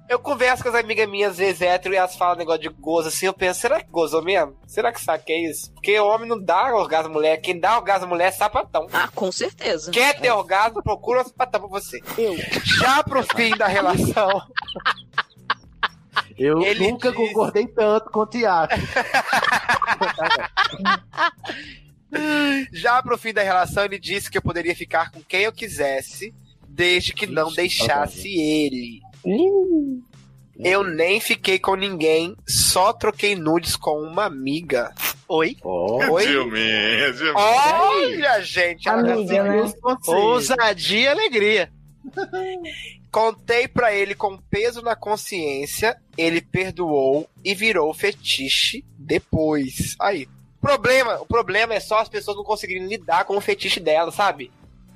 eu converso com as amigas minhas, às vezes hétero, e elas falam negócio de gozo assim, eu penso, será que gozou mesmo? Será que sabe que é isso? Porque homem não dá orgasmo mulher, quem dá orgasmo mulher é sapatão. Ah, com certeza. Quer ter orgasmo, procura um sapatão pra você. Já pro fim da relação, Eu Ele nunca concordei tanto com o Tiago. [laughs] Já pro fim da relação, ele disse que eu poderia ficar com quem eu quisesse, desde que não deixasse ele. Eu nem fiquei com ninguém, só troquei nudes com uma amiga. Oi? Oi? Dilminha, Dilminha. Olha, gente, Amiga, né? Ousadia e alegria. [laughs] Contei pra ele com peso na consciência, ele perdoou e virou fetiche depois. Aí. Problema, o problema é só as pessoas não conseguirem lidar com o fetiche dela, sabe?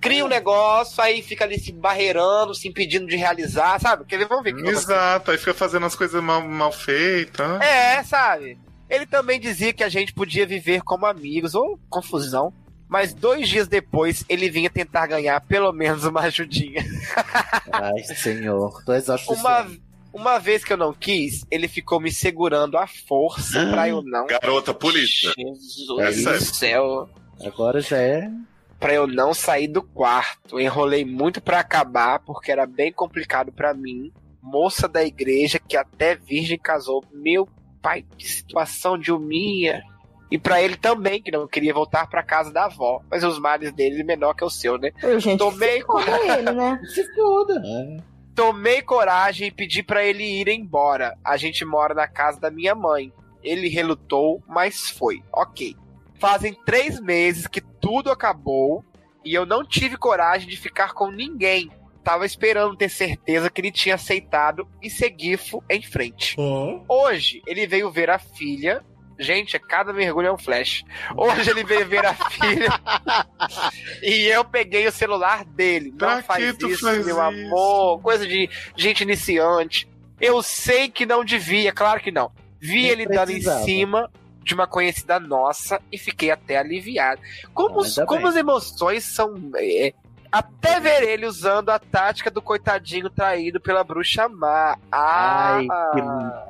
Cria um negócio, aí fica ali se barreirando, se impedindo de realizar, sabe? Porque eles vão ver que não Exato, aí fica fazendo as coisas mal, mal feitas. né? É, sabe? Ele também dizia que a gente podia viver como amigos, ou confusão. Mas dois dias depois, ele vinha tentar ganhar pelo menos uma ajudinha. [laughs] Ai, senhor. És Uma, uma vez que eu não quis, ele ficou me segurando à força pra eu não. Garota, polícia. Jesus É do céu. Agora já é. Pra eu não sair do quarto. Enrolei muito pra acabar, porque era bem complicado pra mim. Moça da igreja que até virgem casou. Meu pai, que situação de humilha. E pra ele também, que não queria voltar pra casa da avó. Mas os males dele é menor que o seu, né? Eu, gente, Tomei se foda ele, né? [laughs] Se foda. Tomei coragem e pedi pra ele ir embora. A gente mora na casa da minha mãe. Ele relutou, mas foi. Ok. Fazem três meses que tudo acabou e eu não tive coragem de ficar com ninguém. Tava esperando ter certeza que ele tinha aceitado e seguir em frente. Hoje ele veio ver a filha. Gente, cada mergulho é um flash. Hoje ele veio ver a [laughs] filha e eu peguei o celular dele. Não Pra faz isso, faz meu isso? amor. Coisa de gente iniciante. Eu sei que não devia, claro que não. Vi Nem ele dando em precisava. cima de uma conhecida nossa e fiquei até aliviado. Como, os- como as emoções são. é, até ver ele usando a tática do coitadinho traído pela bruxa má. Ah, Ai,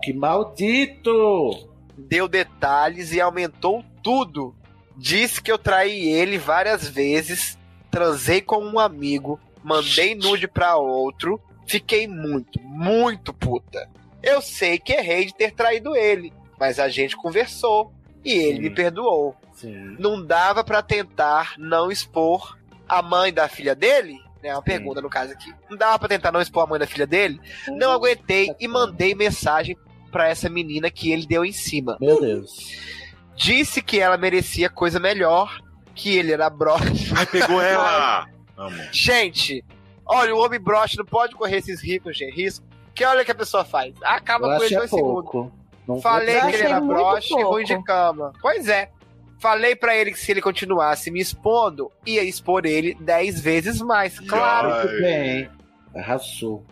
que, que maldito! deu detalhes e aumentou tudo. Disse que eu traí ele várias vezes, transei com um amigo, mandei nude pra outro, fiquei muito, muito puta. Eu sei que errei de ter traído ele, mas a gente conversou e ele me perdoou. Sim. Não dava pra tentar não expor a mãe da filha dele? É uma pergunta no caso aqui. Não dava pra tentar não expor a mãe da filha dele? Não aguentei e mandei mensagem pra essa menina que ele deu em cima. Meu Deus. Disse que ela merecia coisa melhor, que ele era broche. [laughs] Ai, pegou [laughs] ela! Gente, olha, o homem broche não pode correr esses ricos, gente, risco. Que olha o que a pessoa faz. Acaba Eu com ele achei dois segundos. Não Falei que ele era broche e ruim de cama. Pois é. Falei pra ele que se ele continuasse me expondo, ia expor ele dez vezes mais. Claro. Ai. Muito bem. Arrasou.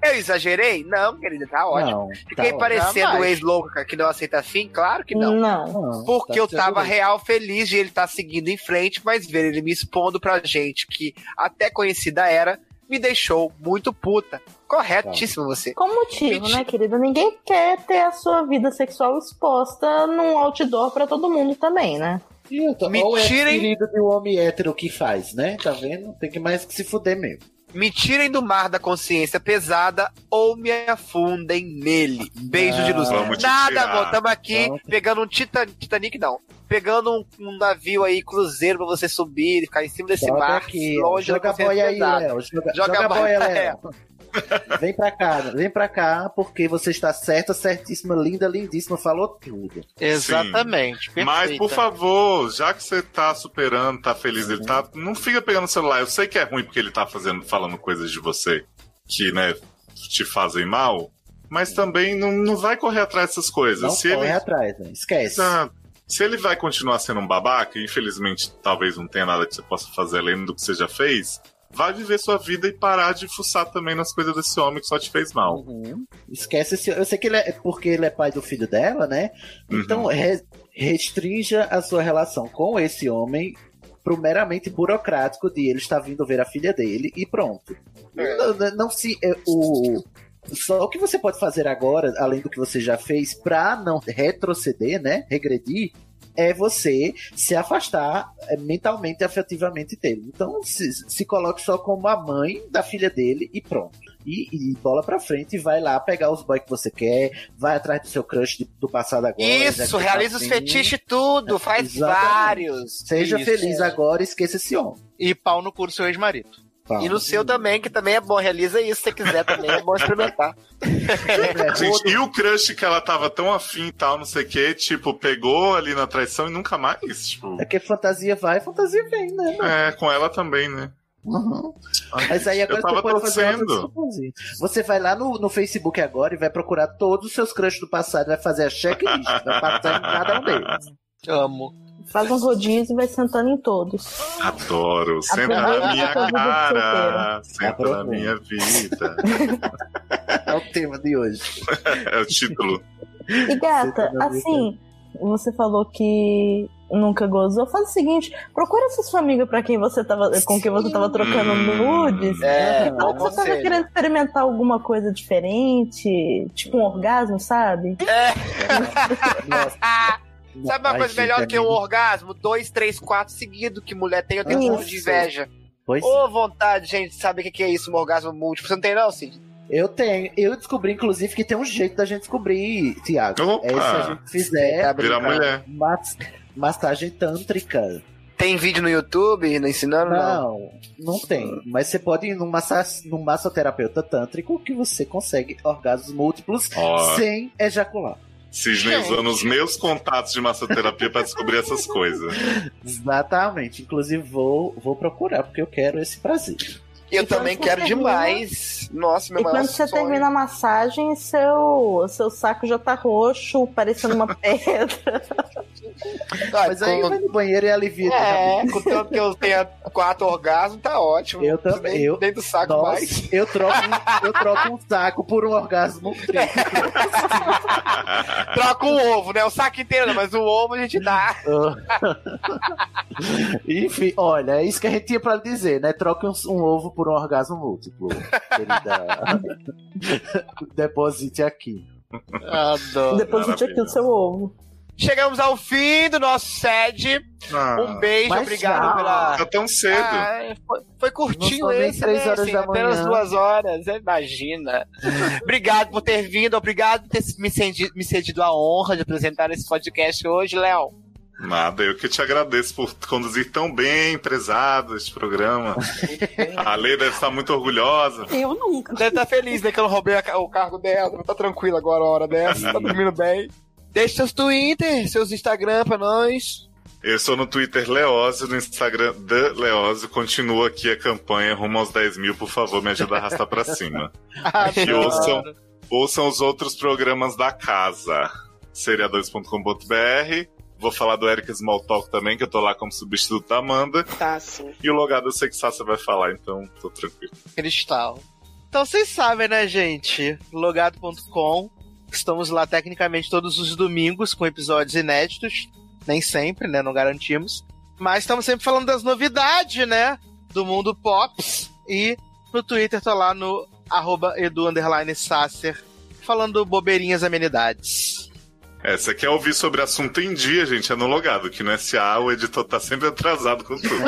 Eu exagerei? Não, querida, tá ótimo. Não, Fiquei tá parecendo o ex-louco que não aceita fim? Claro que não. Não. Porque Tá eu tava certo. real feliz de ele estar seguindo em frente, mas ver ele me expondo pra gente que até conhecida era, me deixou muito puta. Corretíssimo você. Com motivo, Mentira. né, querida? Ninguém quer ter a sua vida sexual exposta num outdoor pra todo mundo também, né? E eu tô- Me Ou é tirem- querido de um homem hétero que faz, né? Tá vendo? Tem que mais que se fuder mesmo. Me tirem do mar da consciência pesada ou me afundem nele. Beijo de luz. Nada, amor. Tamo aqui Vamos. pegando um Tita- Titanic, não. Pegando um, um navio aí, cruzeiro, pra você subir e ficar em cima desse mar, aqui. longe Joga a boia aí. Léo. Joga, Joga joga a boia, Léo. [laughs] Vem pra cá, vem pra cá, porque você está certa, certíssima, linda, lindíssima, falou tudo. Exatamente. Mas, por favor, já que você tá superando, tá feliz, ele tá. Não fica pegando o celular. Eu sei que é ruim porque ele tá fazendo, falando coisas de você que, né, te fazem mal. Mas também não, não vai correr atrás dessas coisas. Não Se corre ele, atrás, né? Esquece. Exato. Se ele vai continuar sendo um babaca, e infelizmente talvez não tenha nada que você possa fazer além do que você já fez, vai viver sua vida e parar de fuçar também nas coisas desse homem que só te fez mal. Uhum. Esquece esse. Eu sei que ele é porque ele é pai do filho dela, né? Uhum. Então re- restrinja a sua relação com esse homem pro meramente burocrático de ele estar vindo ver a filha dele e pronto. Não, não- não se. é, o, só o que você pode fazer agora, além do que você já fez, pra não retroceder, né? Regredir, é você se afastar é, mentalmente e afetivamente dele. Então se, se coloque só como a mãe da filha dele e pronto. E, e bola pra frente e vai lá pegar os boys que você quer, vai atrás do seu crush do passado agora. Isso, tá realiza os afim. fetiches tudo, faz Exatamente. vários. Seja Isso, feliz é. agora e esqueça esse homem. E pau no cu do seu ex-marido. Fala. E no seu também, que também é bom. Realiza isso se você quiser também, é bom experimentar. [laughs] Gente, e o crush que ela tava tão afim e tal, não sei o que, tipo, pegou ali na traição e nunca mais? Tipo, É que fantasia vai, fantasia vem, né? mano? é, com ela também, né? Uhum. Mas aí agora Eu tava você pode fazer torcendo. fantasia. Você vai lá no, no Facebook agora e vai procurar todos os seus crushes do passado, vai fazer a checklist, vai passar em cada um deles. Amo. Faz um rodízio e vai sentando em todos. Adoro. Senta na minha cara. Senta na minha vida. É o tema de hoje. [laughs] É o título. E gata, assim, você falou que nunca gozou. Faz o seguinte, procura essa sua amiga pra quem você tava, com quem você tava trocando Hum. nudes. É, Fala que você tava querendo experimentar alguma coisa diferente, tipo um orgasmo, sabe? [laughs] Sabe uma coisa melhor gente, que um orgasmo? Dois, três, quatro seguido que mulher tem, eu tenho muito de inveja. Pois Ô, vontade, gente, de saber o que é isso, um orgasmo múltiplo. Você não tem, não, Cid? eu tenho. Eu descobri, inclusive, que tem um jeito da gente descobrir, Tiago. É se a gente fizer Tá Virar mulher. mas- massagem tântrica. Tem vídeo no YouTube ensinando? Não, não tem. Mas você pode ir num, massa, num massoterapeuta tântrico que você consegue orgasmos múltiplos Ó. sem ejacular. Cisne usando os meus contatos de massoterapia pra descobrir essas coisas. [laughs] Exatamente. Inclusive, vou, vou procurar, porque eu quero esse prazer. Eu também quero termina- demais. Nossa, meu E quando você sonho. termina a massagem, seu, seu saco já tá roxo, parecendo uma [laughs] pedra. Mas aí vai no banheiro e alivia. É, contanto que eu tenha quatro orgasmos, tá ótimo. Eu também. Nem, Eu, nem do saco Nossa, mais. eu troco, um- eu troco um saco por um orgasmo. [laughs] Troca um ovo, né? O saco inteiro, mas o ovo a gente dá. [laughs] Enfim, olha, é isso que a gente tinha pra dizer, né? Troque um, um ovo por um orgasmo múltiplo. Querida. [laughs] Deposite aqui. Adoro. Deposite aqui o seu ovo. Chegamos ao fim do nosso sede. Ah, um beijo, obrigado já. pela. Tá tão cedo. Ah, foi, foi curtinho esse, três né? horas Assim, da apenas manhã. duas horas, imagina. obrigado por ter vindo, obrigado por ter me cedido, me cedido a honra de apresentar esse podcast hoje, Léo. Nada, eu que te agradeço por conduzir tão bem, prezado, este programa. A Lei deve estar muito orgulhosa. Eu nunca. Deve estar feliz, né? Que eu não roubei o cargo dela. Tá tranquilo agora a hora dessa. Tá dormindo bem. Deixe seus Twitter, seus Instagram pra nós. Eu sou no Twitter Leózio, no Instagram The Leózio. Continua aqui a campanha rumo aos 10 mil, por favor, me ajuda a arrastar pra cima. [laughs] E ouçam, ouçam os outros programas da casa. Seriadores.com.br. Vou falar do Eric Smalltalk também, que eu tô lá como substituto da Amanda. Tá, sim. E o logado eu sei que Sasha vai falar, então tô tranquilo. Cristal. Então vocês sabem, né, gente? Logado.com. Estamos lá tecnicamente todos os domingos com episódios inéditos. Nem sempre, né? Não garantimos. Mas estamos sempre falando das novidades, né? Do mundo Pops. E no Twitter tô lá no arroba edu falando bobeirinhas amenidades. É, você quer ouvir sobre assunto em dia, gente? É no logado, que no SA o editor tá sempre atrasado com tudo. [laughs]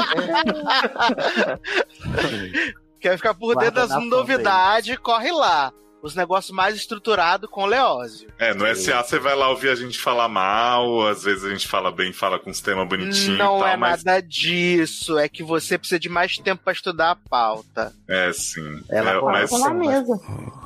Quer ficar por Guarda dentro das novidades, corre lá. Os negócios mais estruturados com o Leózio. É, no SA você vai lá ouvir a gente falar mal, às vezes a gente fala bem, fala com os temas bonitinhos Não e tal, é mas nada disso. É que você precisa de mais tempo pra estudar a pauta. é sim. Ela É, mas na mesa.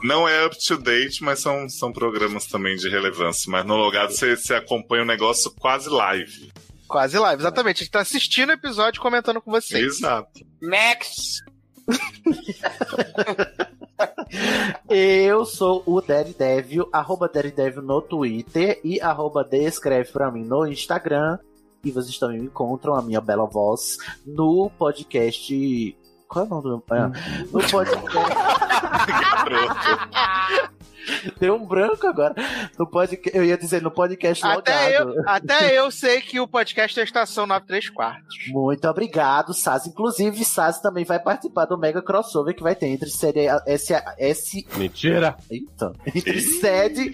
não é up to date, mas são, são programas também de relevância. Mas no logado você, você acompanha o negócio quase live. Quase live, exatamente. A gente tá assistindo o episódio e comentando com vocês. Exato. Next! [laughs] [laughs] Eu sou o Daredevil, arroba Daredevil no Twitter e arroba descreve pra mim no Instagram. E vocês também me encontram, a minha bela voz, no podcast. Qual é o nome do. Ah, no podcast. [laughs] [laughs] Deu um branco agora. No podcast, eu ia dizer no podcast Até logado. eu, até eu sei que o podcast é a Estação 93 quartos. Muito obrigado, Saz. Inclusive, Saz também vai participar do mega crossover que vai ter entre série S, S Mentira. Eita. Entre sede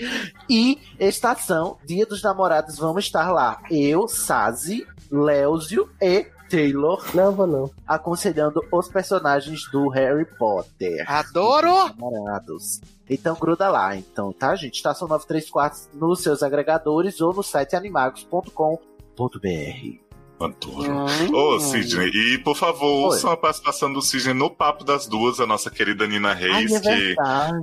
e estação. Dia dos Namorados, vamos estar lá. Eu, Sazi, Léozio e Taylor. Não, vou não. Aconselhando os personagens do Harry Potter. Adoro! Namorados. Então gruda lá, então, tá, gente? Estação 93 quartos nos seus agregadores ou no site animagos.com.br. Adoro. Ô, Sidney, e por favor, ouçam a participação do Sidney no Papo das Duas, a nossa querida Nina Reis, Ai, é que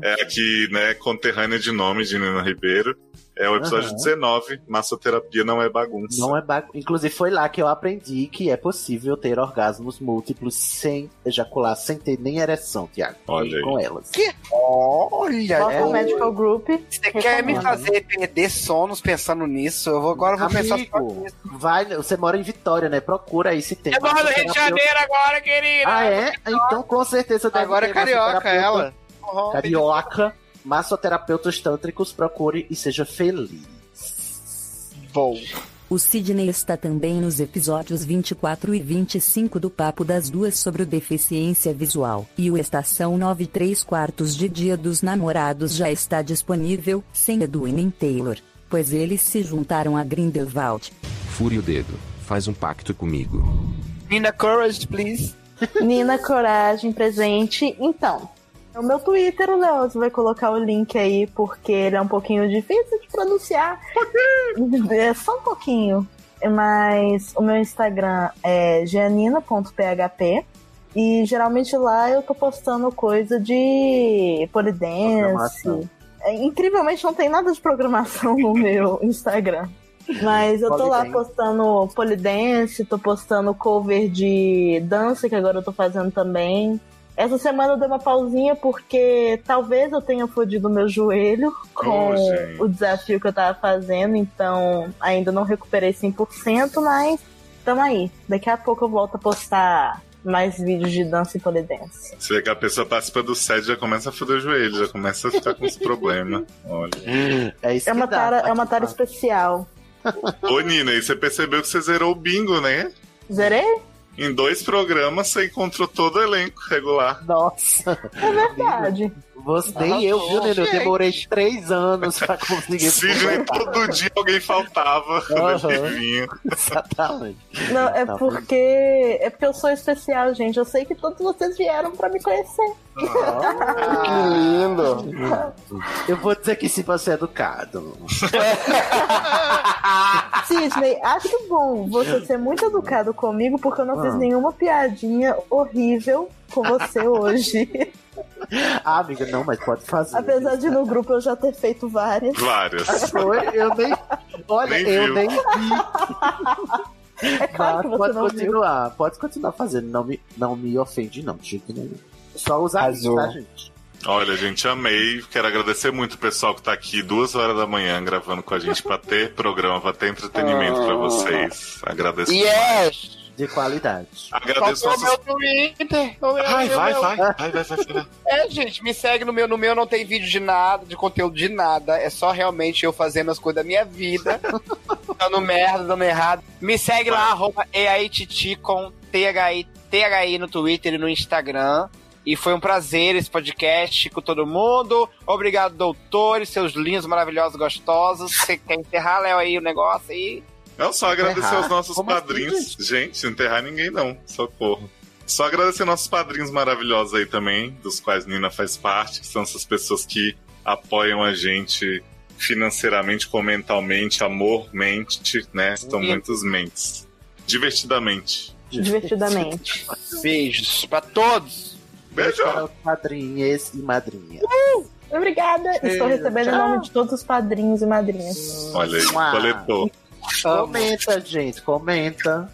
é aqui, né, conterrânea de nome de Nina Ribeiro. É o episódio Aham. 19, Massoterapia não é bagunça. Não é bagu... Inclusive, foi lá que eu aprendi que é possível ter orgasmos múltiplos sem ejacular, sem ter nem ereção, Tiago. Olha aí. Com elas. Que? Olha, é o Medical Group. Você quer me fazer perder sonos pensando nisso? Eu vou, agora eu vou pensar só Amigo, nisso. vai, você mora em Vitória, né? Procura aí se tem. Eu moro no Rio de Janeiro agora, querida. Ah, é? Então com certeza deve Agora é carioca ela. Carioca, massoterapeutas tântricos, procure e seja feliz. Vou. O Sidney está também nos episódios 24 e 25 do Papo das Duas sobre o deficiência visual. E o Estação 9 e 3 quartos de Dia dos Namorados já está disponível, sem Edwin nem Taylor, pois eles se juntaram a Grindelwald. Fure o dedo. Faz um pacto comigo. Nina Courage, please. Nina Coragem presente. Então, o meu Twitter, o Leoz vai colocar o link aí, porque ele é um pouquinho difícil de pronunciar. É só um pouquinho. Mas o meu Instagram é gianina.php. E geralmente lá eu tô postando coisa de polidense. É, incrivelmente não tem nada de programação no [laughs] meu Instagram. Mas eu tô lá postando polidense, tô postando cover de dança, que agora eu tô fazendo também. Essa semana eu dei uma pausinha porque talvez eu tenha fodido meu joelho com Oh, o desafio que eu tava fazendo, então ainda não recuperei 100%, mas tamo aí. Daqui a pouco eu volto a postar mais vídeos de dança e polidense. Se vê que a pessoa participa do set, já começa a foder o joelho, já começa a ficar com esse problema. [laughs] Olha. É isso É uma que dá, tara, é uma tara especial. Ô, Nina, e você percebeu que você zerou o bingo, né? Zerei? Em dois programas você encontrou todo o elenco regular. Nossa. É verdade. Você, nem eu, viu, Nino? Eu demorei três anos pra conseguir Sidney, [laughs] todo dia alguém faltava vinha. Exatamente. Não, é Tá porque. É porque eu sou especial, gente. Eu sei que todos vocês vieram pra me conhecer. Que lindo. Eu vou dizer que sim pra ser educado. [laughs] Sidney, acho bom você ser muito educado comigo porque eu não fiz Ah. nenhuma piadinha horrível com você hoje. Ah, amiga, não, mas pode fazer. Apesar de no grupo eu já ter feito várias. Várias. Foi, eu nem. Olha, Nem eu viu. nem [laughs] vi. É claro que Mas você pode não viu. continuar, pode continuar fazendo. Não me, não me ofende, não, de jeito nenhum. Só usar isso, Arrasou. tá, gente? Olha, gente, amei. Quero agradecer muito o pessoal que tá aqui duas horas da manhã gravando com a gente pra ter [laughs] programa, pra ter entretenimento pra vocês. Agradeço. Yes! De qualidade. Agradeço Qual é o nossos. meu Twitter? O meu- Vai, meu- vai, meu- vai, vai, vai, vai, vai. [laughs] É, gente, me segue no meu. No meu não tem vídeo de nada, de conteúdo de nada. É só realmente eu fazendo as coisas da minha vida. [laughs] dando merda, dando errado. Me segue lá, arroba EAITiti com THI, THI no Twitter e no Instagram. E foi um prazer esse podcast com todo mundo. Obrigado, doutores, seus lindos, maravilhosos, gostosos. Você quer enterrar, Léo, aí o negócio aí? Não, só agradecer Enterrar? aos nossos Como assim, padrinhos. gente? não enterrar ninguém, não. Socorro. Só agradecer nossos padrinhos maravilhosos aí também, dos quais Nina faz parte, que são essas pessoas que apoiam a gente financeiramente, mentalmente, amormente, né? Estão Sim. muitos mentes. Divertidamente. Divertidamente. Beijos pra todos. Beijo! Para os padrinhos e madrinhas. Obrigada. Estou recebendo em nome de todos os padrinhos e madrinhas. Olha aí, Uau. coletou. Comenta, gente, comenta.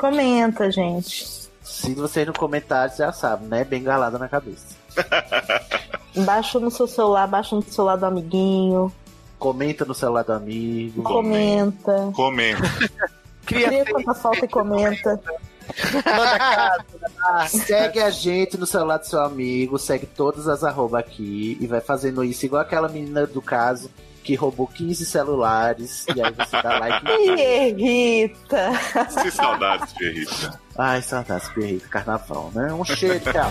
Comenta, gente. Se vocês no comentário já sabem, né? Bengalada na cabeça. [laughs] Baixa no seu celular, baixa no celular do amiguinho. Comenta no celular do amigo. Comenta. Comenta. Cria quanta falta e comenta. Segue a gente no celular do seu amigo, segue todas as arroba aqui e vai fazendo isso igual aquela menina do caso que roubou 15 celulares e aí você dá like. Ih, Rita. Que saudades de Rita. Ai, saudades, Pierrito, carnaval, né? Um cheiro, tchau.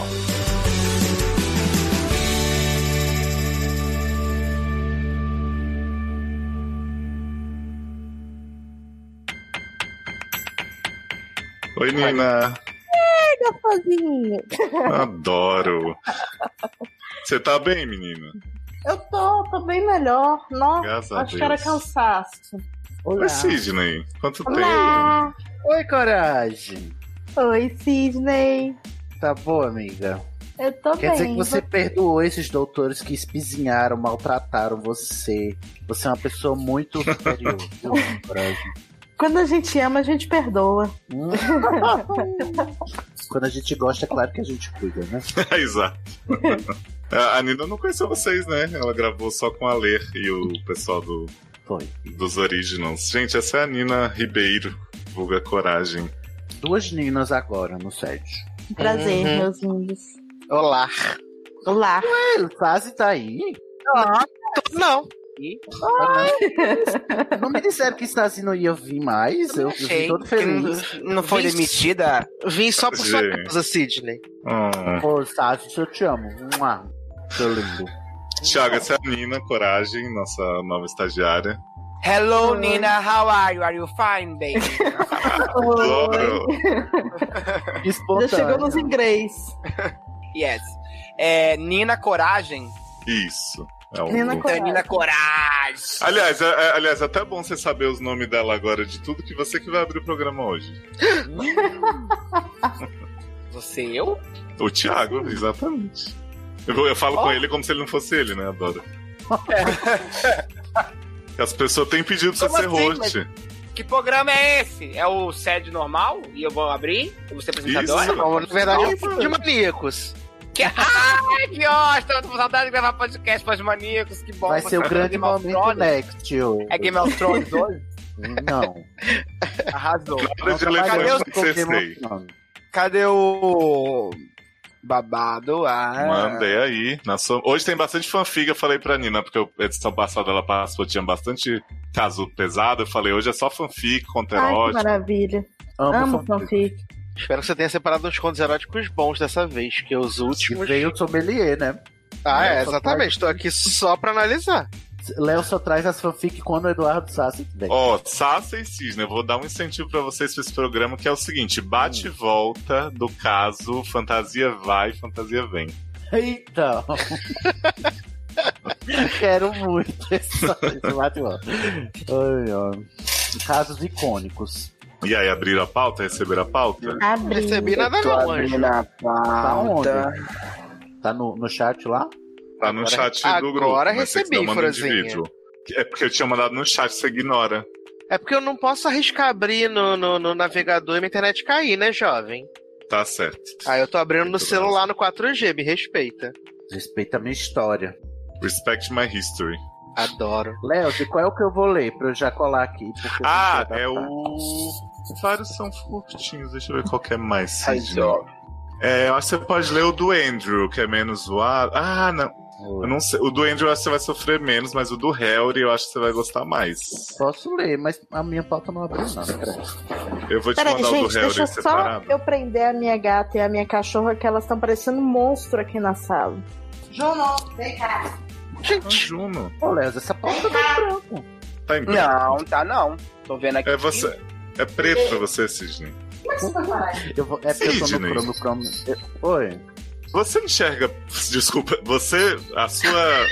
Oi, Nina. Pega, sozinho. Adoro. Você tá bem, menina? Eu tô, tô bem melhor. Não, Graças a acho que era cansaço. Oi, Sidney. Quanto tempo? Olá. Oi, coragem. Oi, Sidney. Tá boa, amiga? Eu tô Quer bem. dizer que você perdoou esses doutores que espizinharam, maltrataram você. Você é uma pessoa muito [laughs] superior. Quando a gente ama, a gente perdoa. Quando a gente gosta, é claro que a gente cuida, né? [laughs] Exato. A a Nina não conheceu vocês, né? Ela gravou só com a Ler e o pessoal do, Foi. dos Originals. Gente, essa é a Nina Ribeiro, vulga Coragem. Duas Ninas agora no set. Prazer, Uhum. meus lindos. Olá. Olá. Ué, Tazi tá aí? Não. Não me disseram que Stasi não ia vir mais. Eu, eu vim todo feliz. não, não foi Vim- demitida. Vim só por sua causa, Sidney. Ah. Ô, Stasi, eu te amo. Mua. Seu lindo. Tiago, essa é a Nina Coragem, nossa nova estagiária. Hello, Nina. How are you? Are you fine, baby? [laughs] Adoro. [laughs] Já chegou nos inglês. yes. É, Nina Coragem. Isso. É o- Nina Coragem. Nina Coragem. Aliás, é, é- aliás, é até bom você saber os nomes dela agora de tudo que você que vai abrir o programa hoje. [laughs] Você e eu? O Thiago, exatamente. Eu, eu falo com ele como se ele não fosse ele, né? Adoro. As pessoas têm pedido pra você Como ser assim, host. Que programa é esse? É o sede normal? E eu vou abrir? Eu vou ser apresentadora? Isso. Não, na verdade, é de maníacos. Que... [laughs] Ai, que ótimo! Tô com saudade de gravar podcast para os maníacos. Que bom. Vai ser o grande Game of momento next. É Game of Thrones hoje? Não. [laughs] Arrasou. Nada de Não elefante Cadê o babado? Ah. Mandei aí. Na sua- Hoje tem bastante fanfic, eu falei pra Nina, porque a edição passada ela passou, tinha bastante caso pesado. Eu falei, hoje é só fanfic, conto Ai, que maravilha. Amo Amo fanfic. fanfic. Espero que você tenha separado uns contos eróticos bons dessa vez, que os E últimos. veio o sommelier, né? Ah, é, Léo só exatamente. Tô aqui só pra analisar. Léo só traz as fanfic quando o Eduardo Sassi vem. Ó, Sassa e Cisne, eu vou dar um incentivo pra vocês pra esse programa, que é o seguinte: bate e volta do caso Fantasia vai, Fantasia vem. Então. [laughs] Quero muito esse, esse bate-volta. Ai, ai. Casos icônicos. E aí, abriram a pauta? Receberam a pauta? Abri. Recebi nada não, anjo. a Tá pauta. Tá no, no chat lá? Tá no Agora- chat do agora grupo. mas recebi, indivíduo. É porque eu tinha mandado no chat, você ignora. É porque eu não posso arriscar abrir no, no, no navegador e minha internet cair, né, jovem? Tá certo. Aí eu tô abrindo no celular no 4G, me respeita. Respeita a minha história. Respect my history. Adoro. Léo, de qual é o que eu vou ler pra eu já colar aqui? Ah, é o. Vários são curtinhos, deixa eu ver qual que é mais. Sidney. É, eu acho que você pode ler o do Andrew, que é menos zoado. Ah, não. Eu não sei. O do Andrew eu acho que você vai sofrer menos, mas o do Harry eu acho que você vai gostar mais. Posso ler, mas a minha pauta não abriu, não. Eu vou te Peraí, mandar o do gente, Harry deixa só separado. eu prender a minha gata e a minha cachorra, que elas estão parecendo um monstro aqui na sala. Juno, vem cá. Ah, Juno. Ô, Léo, essa pauta tá em branco. Tá em branco. Não, tá não. Tô vendo aqui. É você. É preto pra você, Sidney. Eu vou, é porque eu tô no Sidney. Chrome. Eu- Oi. Você enxerga. Desculpa, você. A sua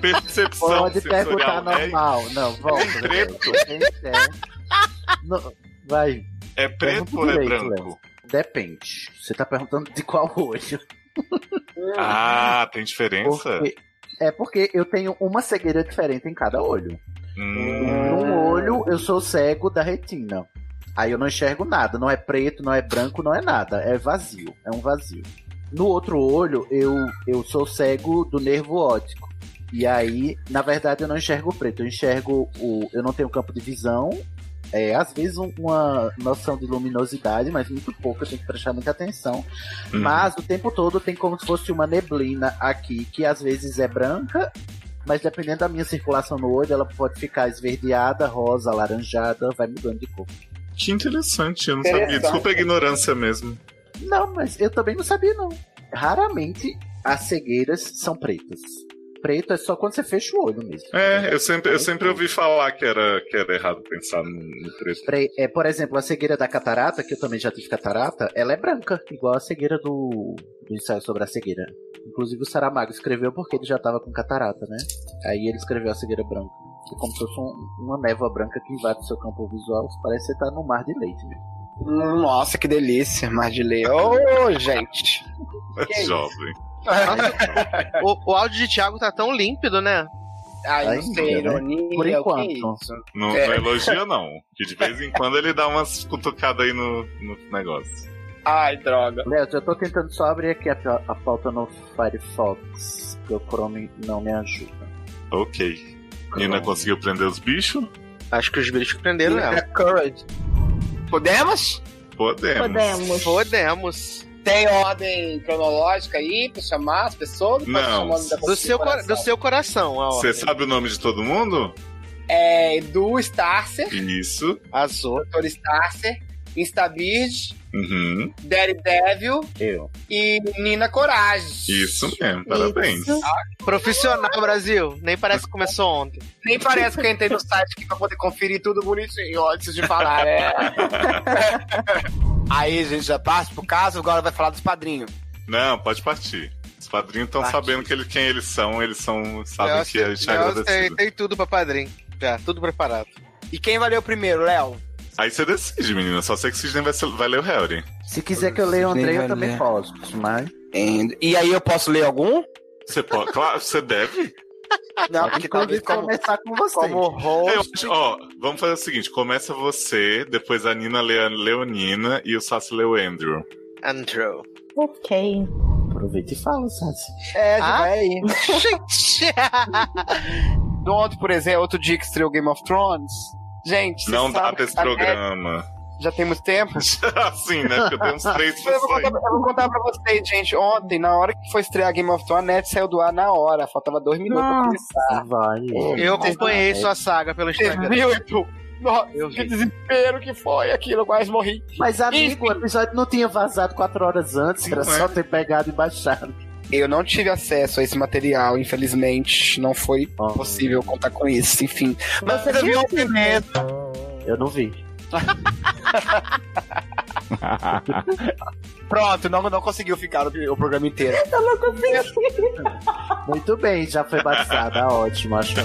percepção Pode perguntar é, normal. Não, volta. é preto? É. Não, vai. é preto ou é direito, branco? Léo. Depende. Você tá perguntando de qual olho. Ah, tem diferença? Porque- é porque eu tenho uma cegueira diferente em cada olho. Hum, Num olho eu sou cego da retina. Aí eu não enxergo nada. Não é preto, não é branco, não é nada. É vazio. É um vazio. No outro olho eu, eu sou cego do nervo óptico. E aí, na verdade, eu não enxergo o preto. Eu enxergo o. Eu não tenho campo de visão. É, às vezes um- uma noção de luminosidade, mas muito pouco, eu tenho que prestar muita atenção. Uhum. Mas o tempo todo tem como se fosse uma neblina aqui, que às vezes é branca, mas dependendo da minha circulação no olho, ela pode ficar esverdeada, rosa, alaranjada, vai mudando de cor. que interessante, eu não Interessante. sabia. Desculpa a ignorância mesmo. Não, mas eu também não sabia, não. Raramente as cegueiras são pretas. Preto é só quando você fecha o olho mesmo. É, eu sempre, eu sempre ouvi falar que era, que era errado pensar no, no preto. Pre- é, por exemplo, a cegueira da catarata, que eu também já tive catarata, ela é branca, igual a cegueira do, do ensaio sobre a cegueira. Inclusive o Saramago escreveu porque ele já tava com catarata, né? Aí ele escreveu a cegueira branca. É como se fosse um- uma névoa branca que invade o seu campo visual. Parece que você tá no mar de leite mesmo. Nossa, que delícia, mar de lei. Ô, gente. [laughs] Que [laughs] O, o áudio de Thiago tá tão límpido, né? Ai, não sei, né? ironia. Por o que é enquanto. isso? Não, É. não elogia, não. Que de vez em quando ele dá umas cutucadas aí no, no negócio. Ai, droga. Léo, eu tô tentando só abrir aqui a, a pauta no Firefox, porque o Chrome não me ajuda. Ok. Nina conseguiu prender os bichos? Acho que os bichos prenderam Nina ela. Courage. Podemos? Podemos. Podemos. Podemos. Tem ordem cronológica aí pra chamar as pessoas? Não. Do seu, cora- coração? do seu coração, Você sabe o nome de todo mundo? É Edu Starcer, Isso. Azul. Dr. Starcer, Instabird, Uhum. Daredevil Eu. e Nina Coragem. Isso mesmo, parabéns. Isso. Profissional, Brasil. Nem parece que começou ontem. Nem parece que eu entrei no site aqui pra poder conferir tudo bonitinho antes de falar, né? [laughs] Aí, gente, já parte pro caso, agora vai falar dos padrinhos. Não, pode partir. padrinhos estão sabendo que ele, quem eles são, eles são, sabem Eu que a gente é eu agradecido. sei, tem tudo pra padrinho. Já, tudo preparado. E quem o primeiro, Léo? Aí você decide, menina. Só sei que Sidney vai, vai ler o Harry. Se quiser que eu leia o André, eu também ler. posso. Mas. E aí eu posso ler algum? Você pode. Claro, você deve. Não, porque talvez como, começar com você. como Eu host. acho- ó, vamos fazer o seguinte: começa você, depois a Nina lê a Leonina e o Sassi lê o Andrew. Andrew. Ok. Aproveita e fala, Sassi. É, já Ah? vai aí. [laughs] [laughs] Gente! Do ontem, por exemplo, outro dia que estreou Game of Thrones. Gente, Não dá pra esse net programa. Já tem muito tempo? [laughs] Assim, né? Porque eu tenho uns três Eu vou, contar, eu vou contar pra vocês, gente. Ontem, na hora que foi estrear Game of Thrones, a net saiu do ar na hora. Faltava dois minutos pra começar. Vai. Eu acompanhei sua saga pelo Instagram. viu, Edu? Nossa, Eu que desespero que foi aquilo, quase morri. Mas, amigo, o episódio não tinha vazado quatro horas antes, era Não é? só ter pegado e baixado. Eu não tive acesso a esse material, infelizmente. Não foi possível contar com isso, enfim. Mas Você eu vi viu ontem mesmo. Eu não vi. [laughs] Pronto, não, não conseguiu ficar o, o programa inteiro. Eu não consegui. Muito bem, já foi batizada, ótimo, acho. [laughs]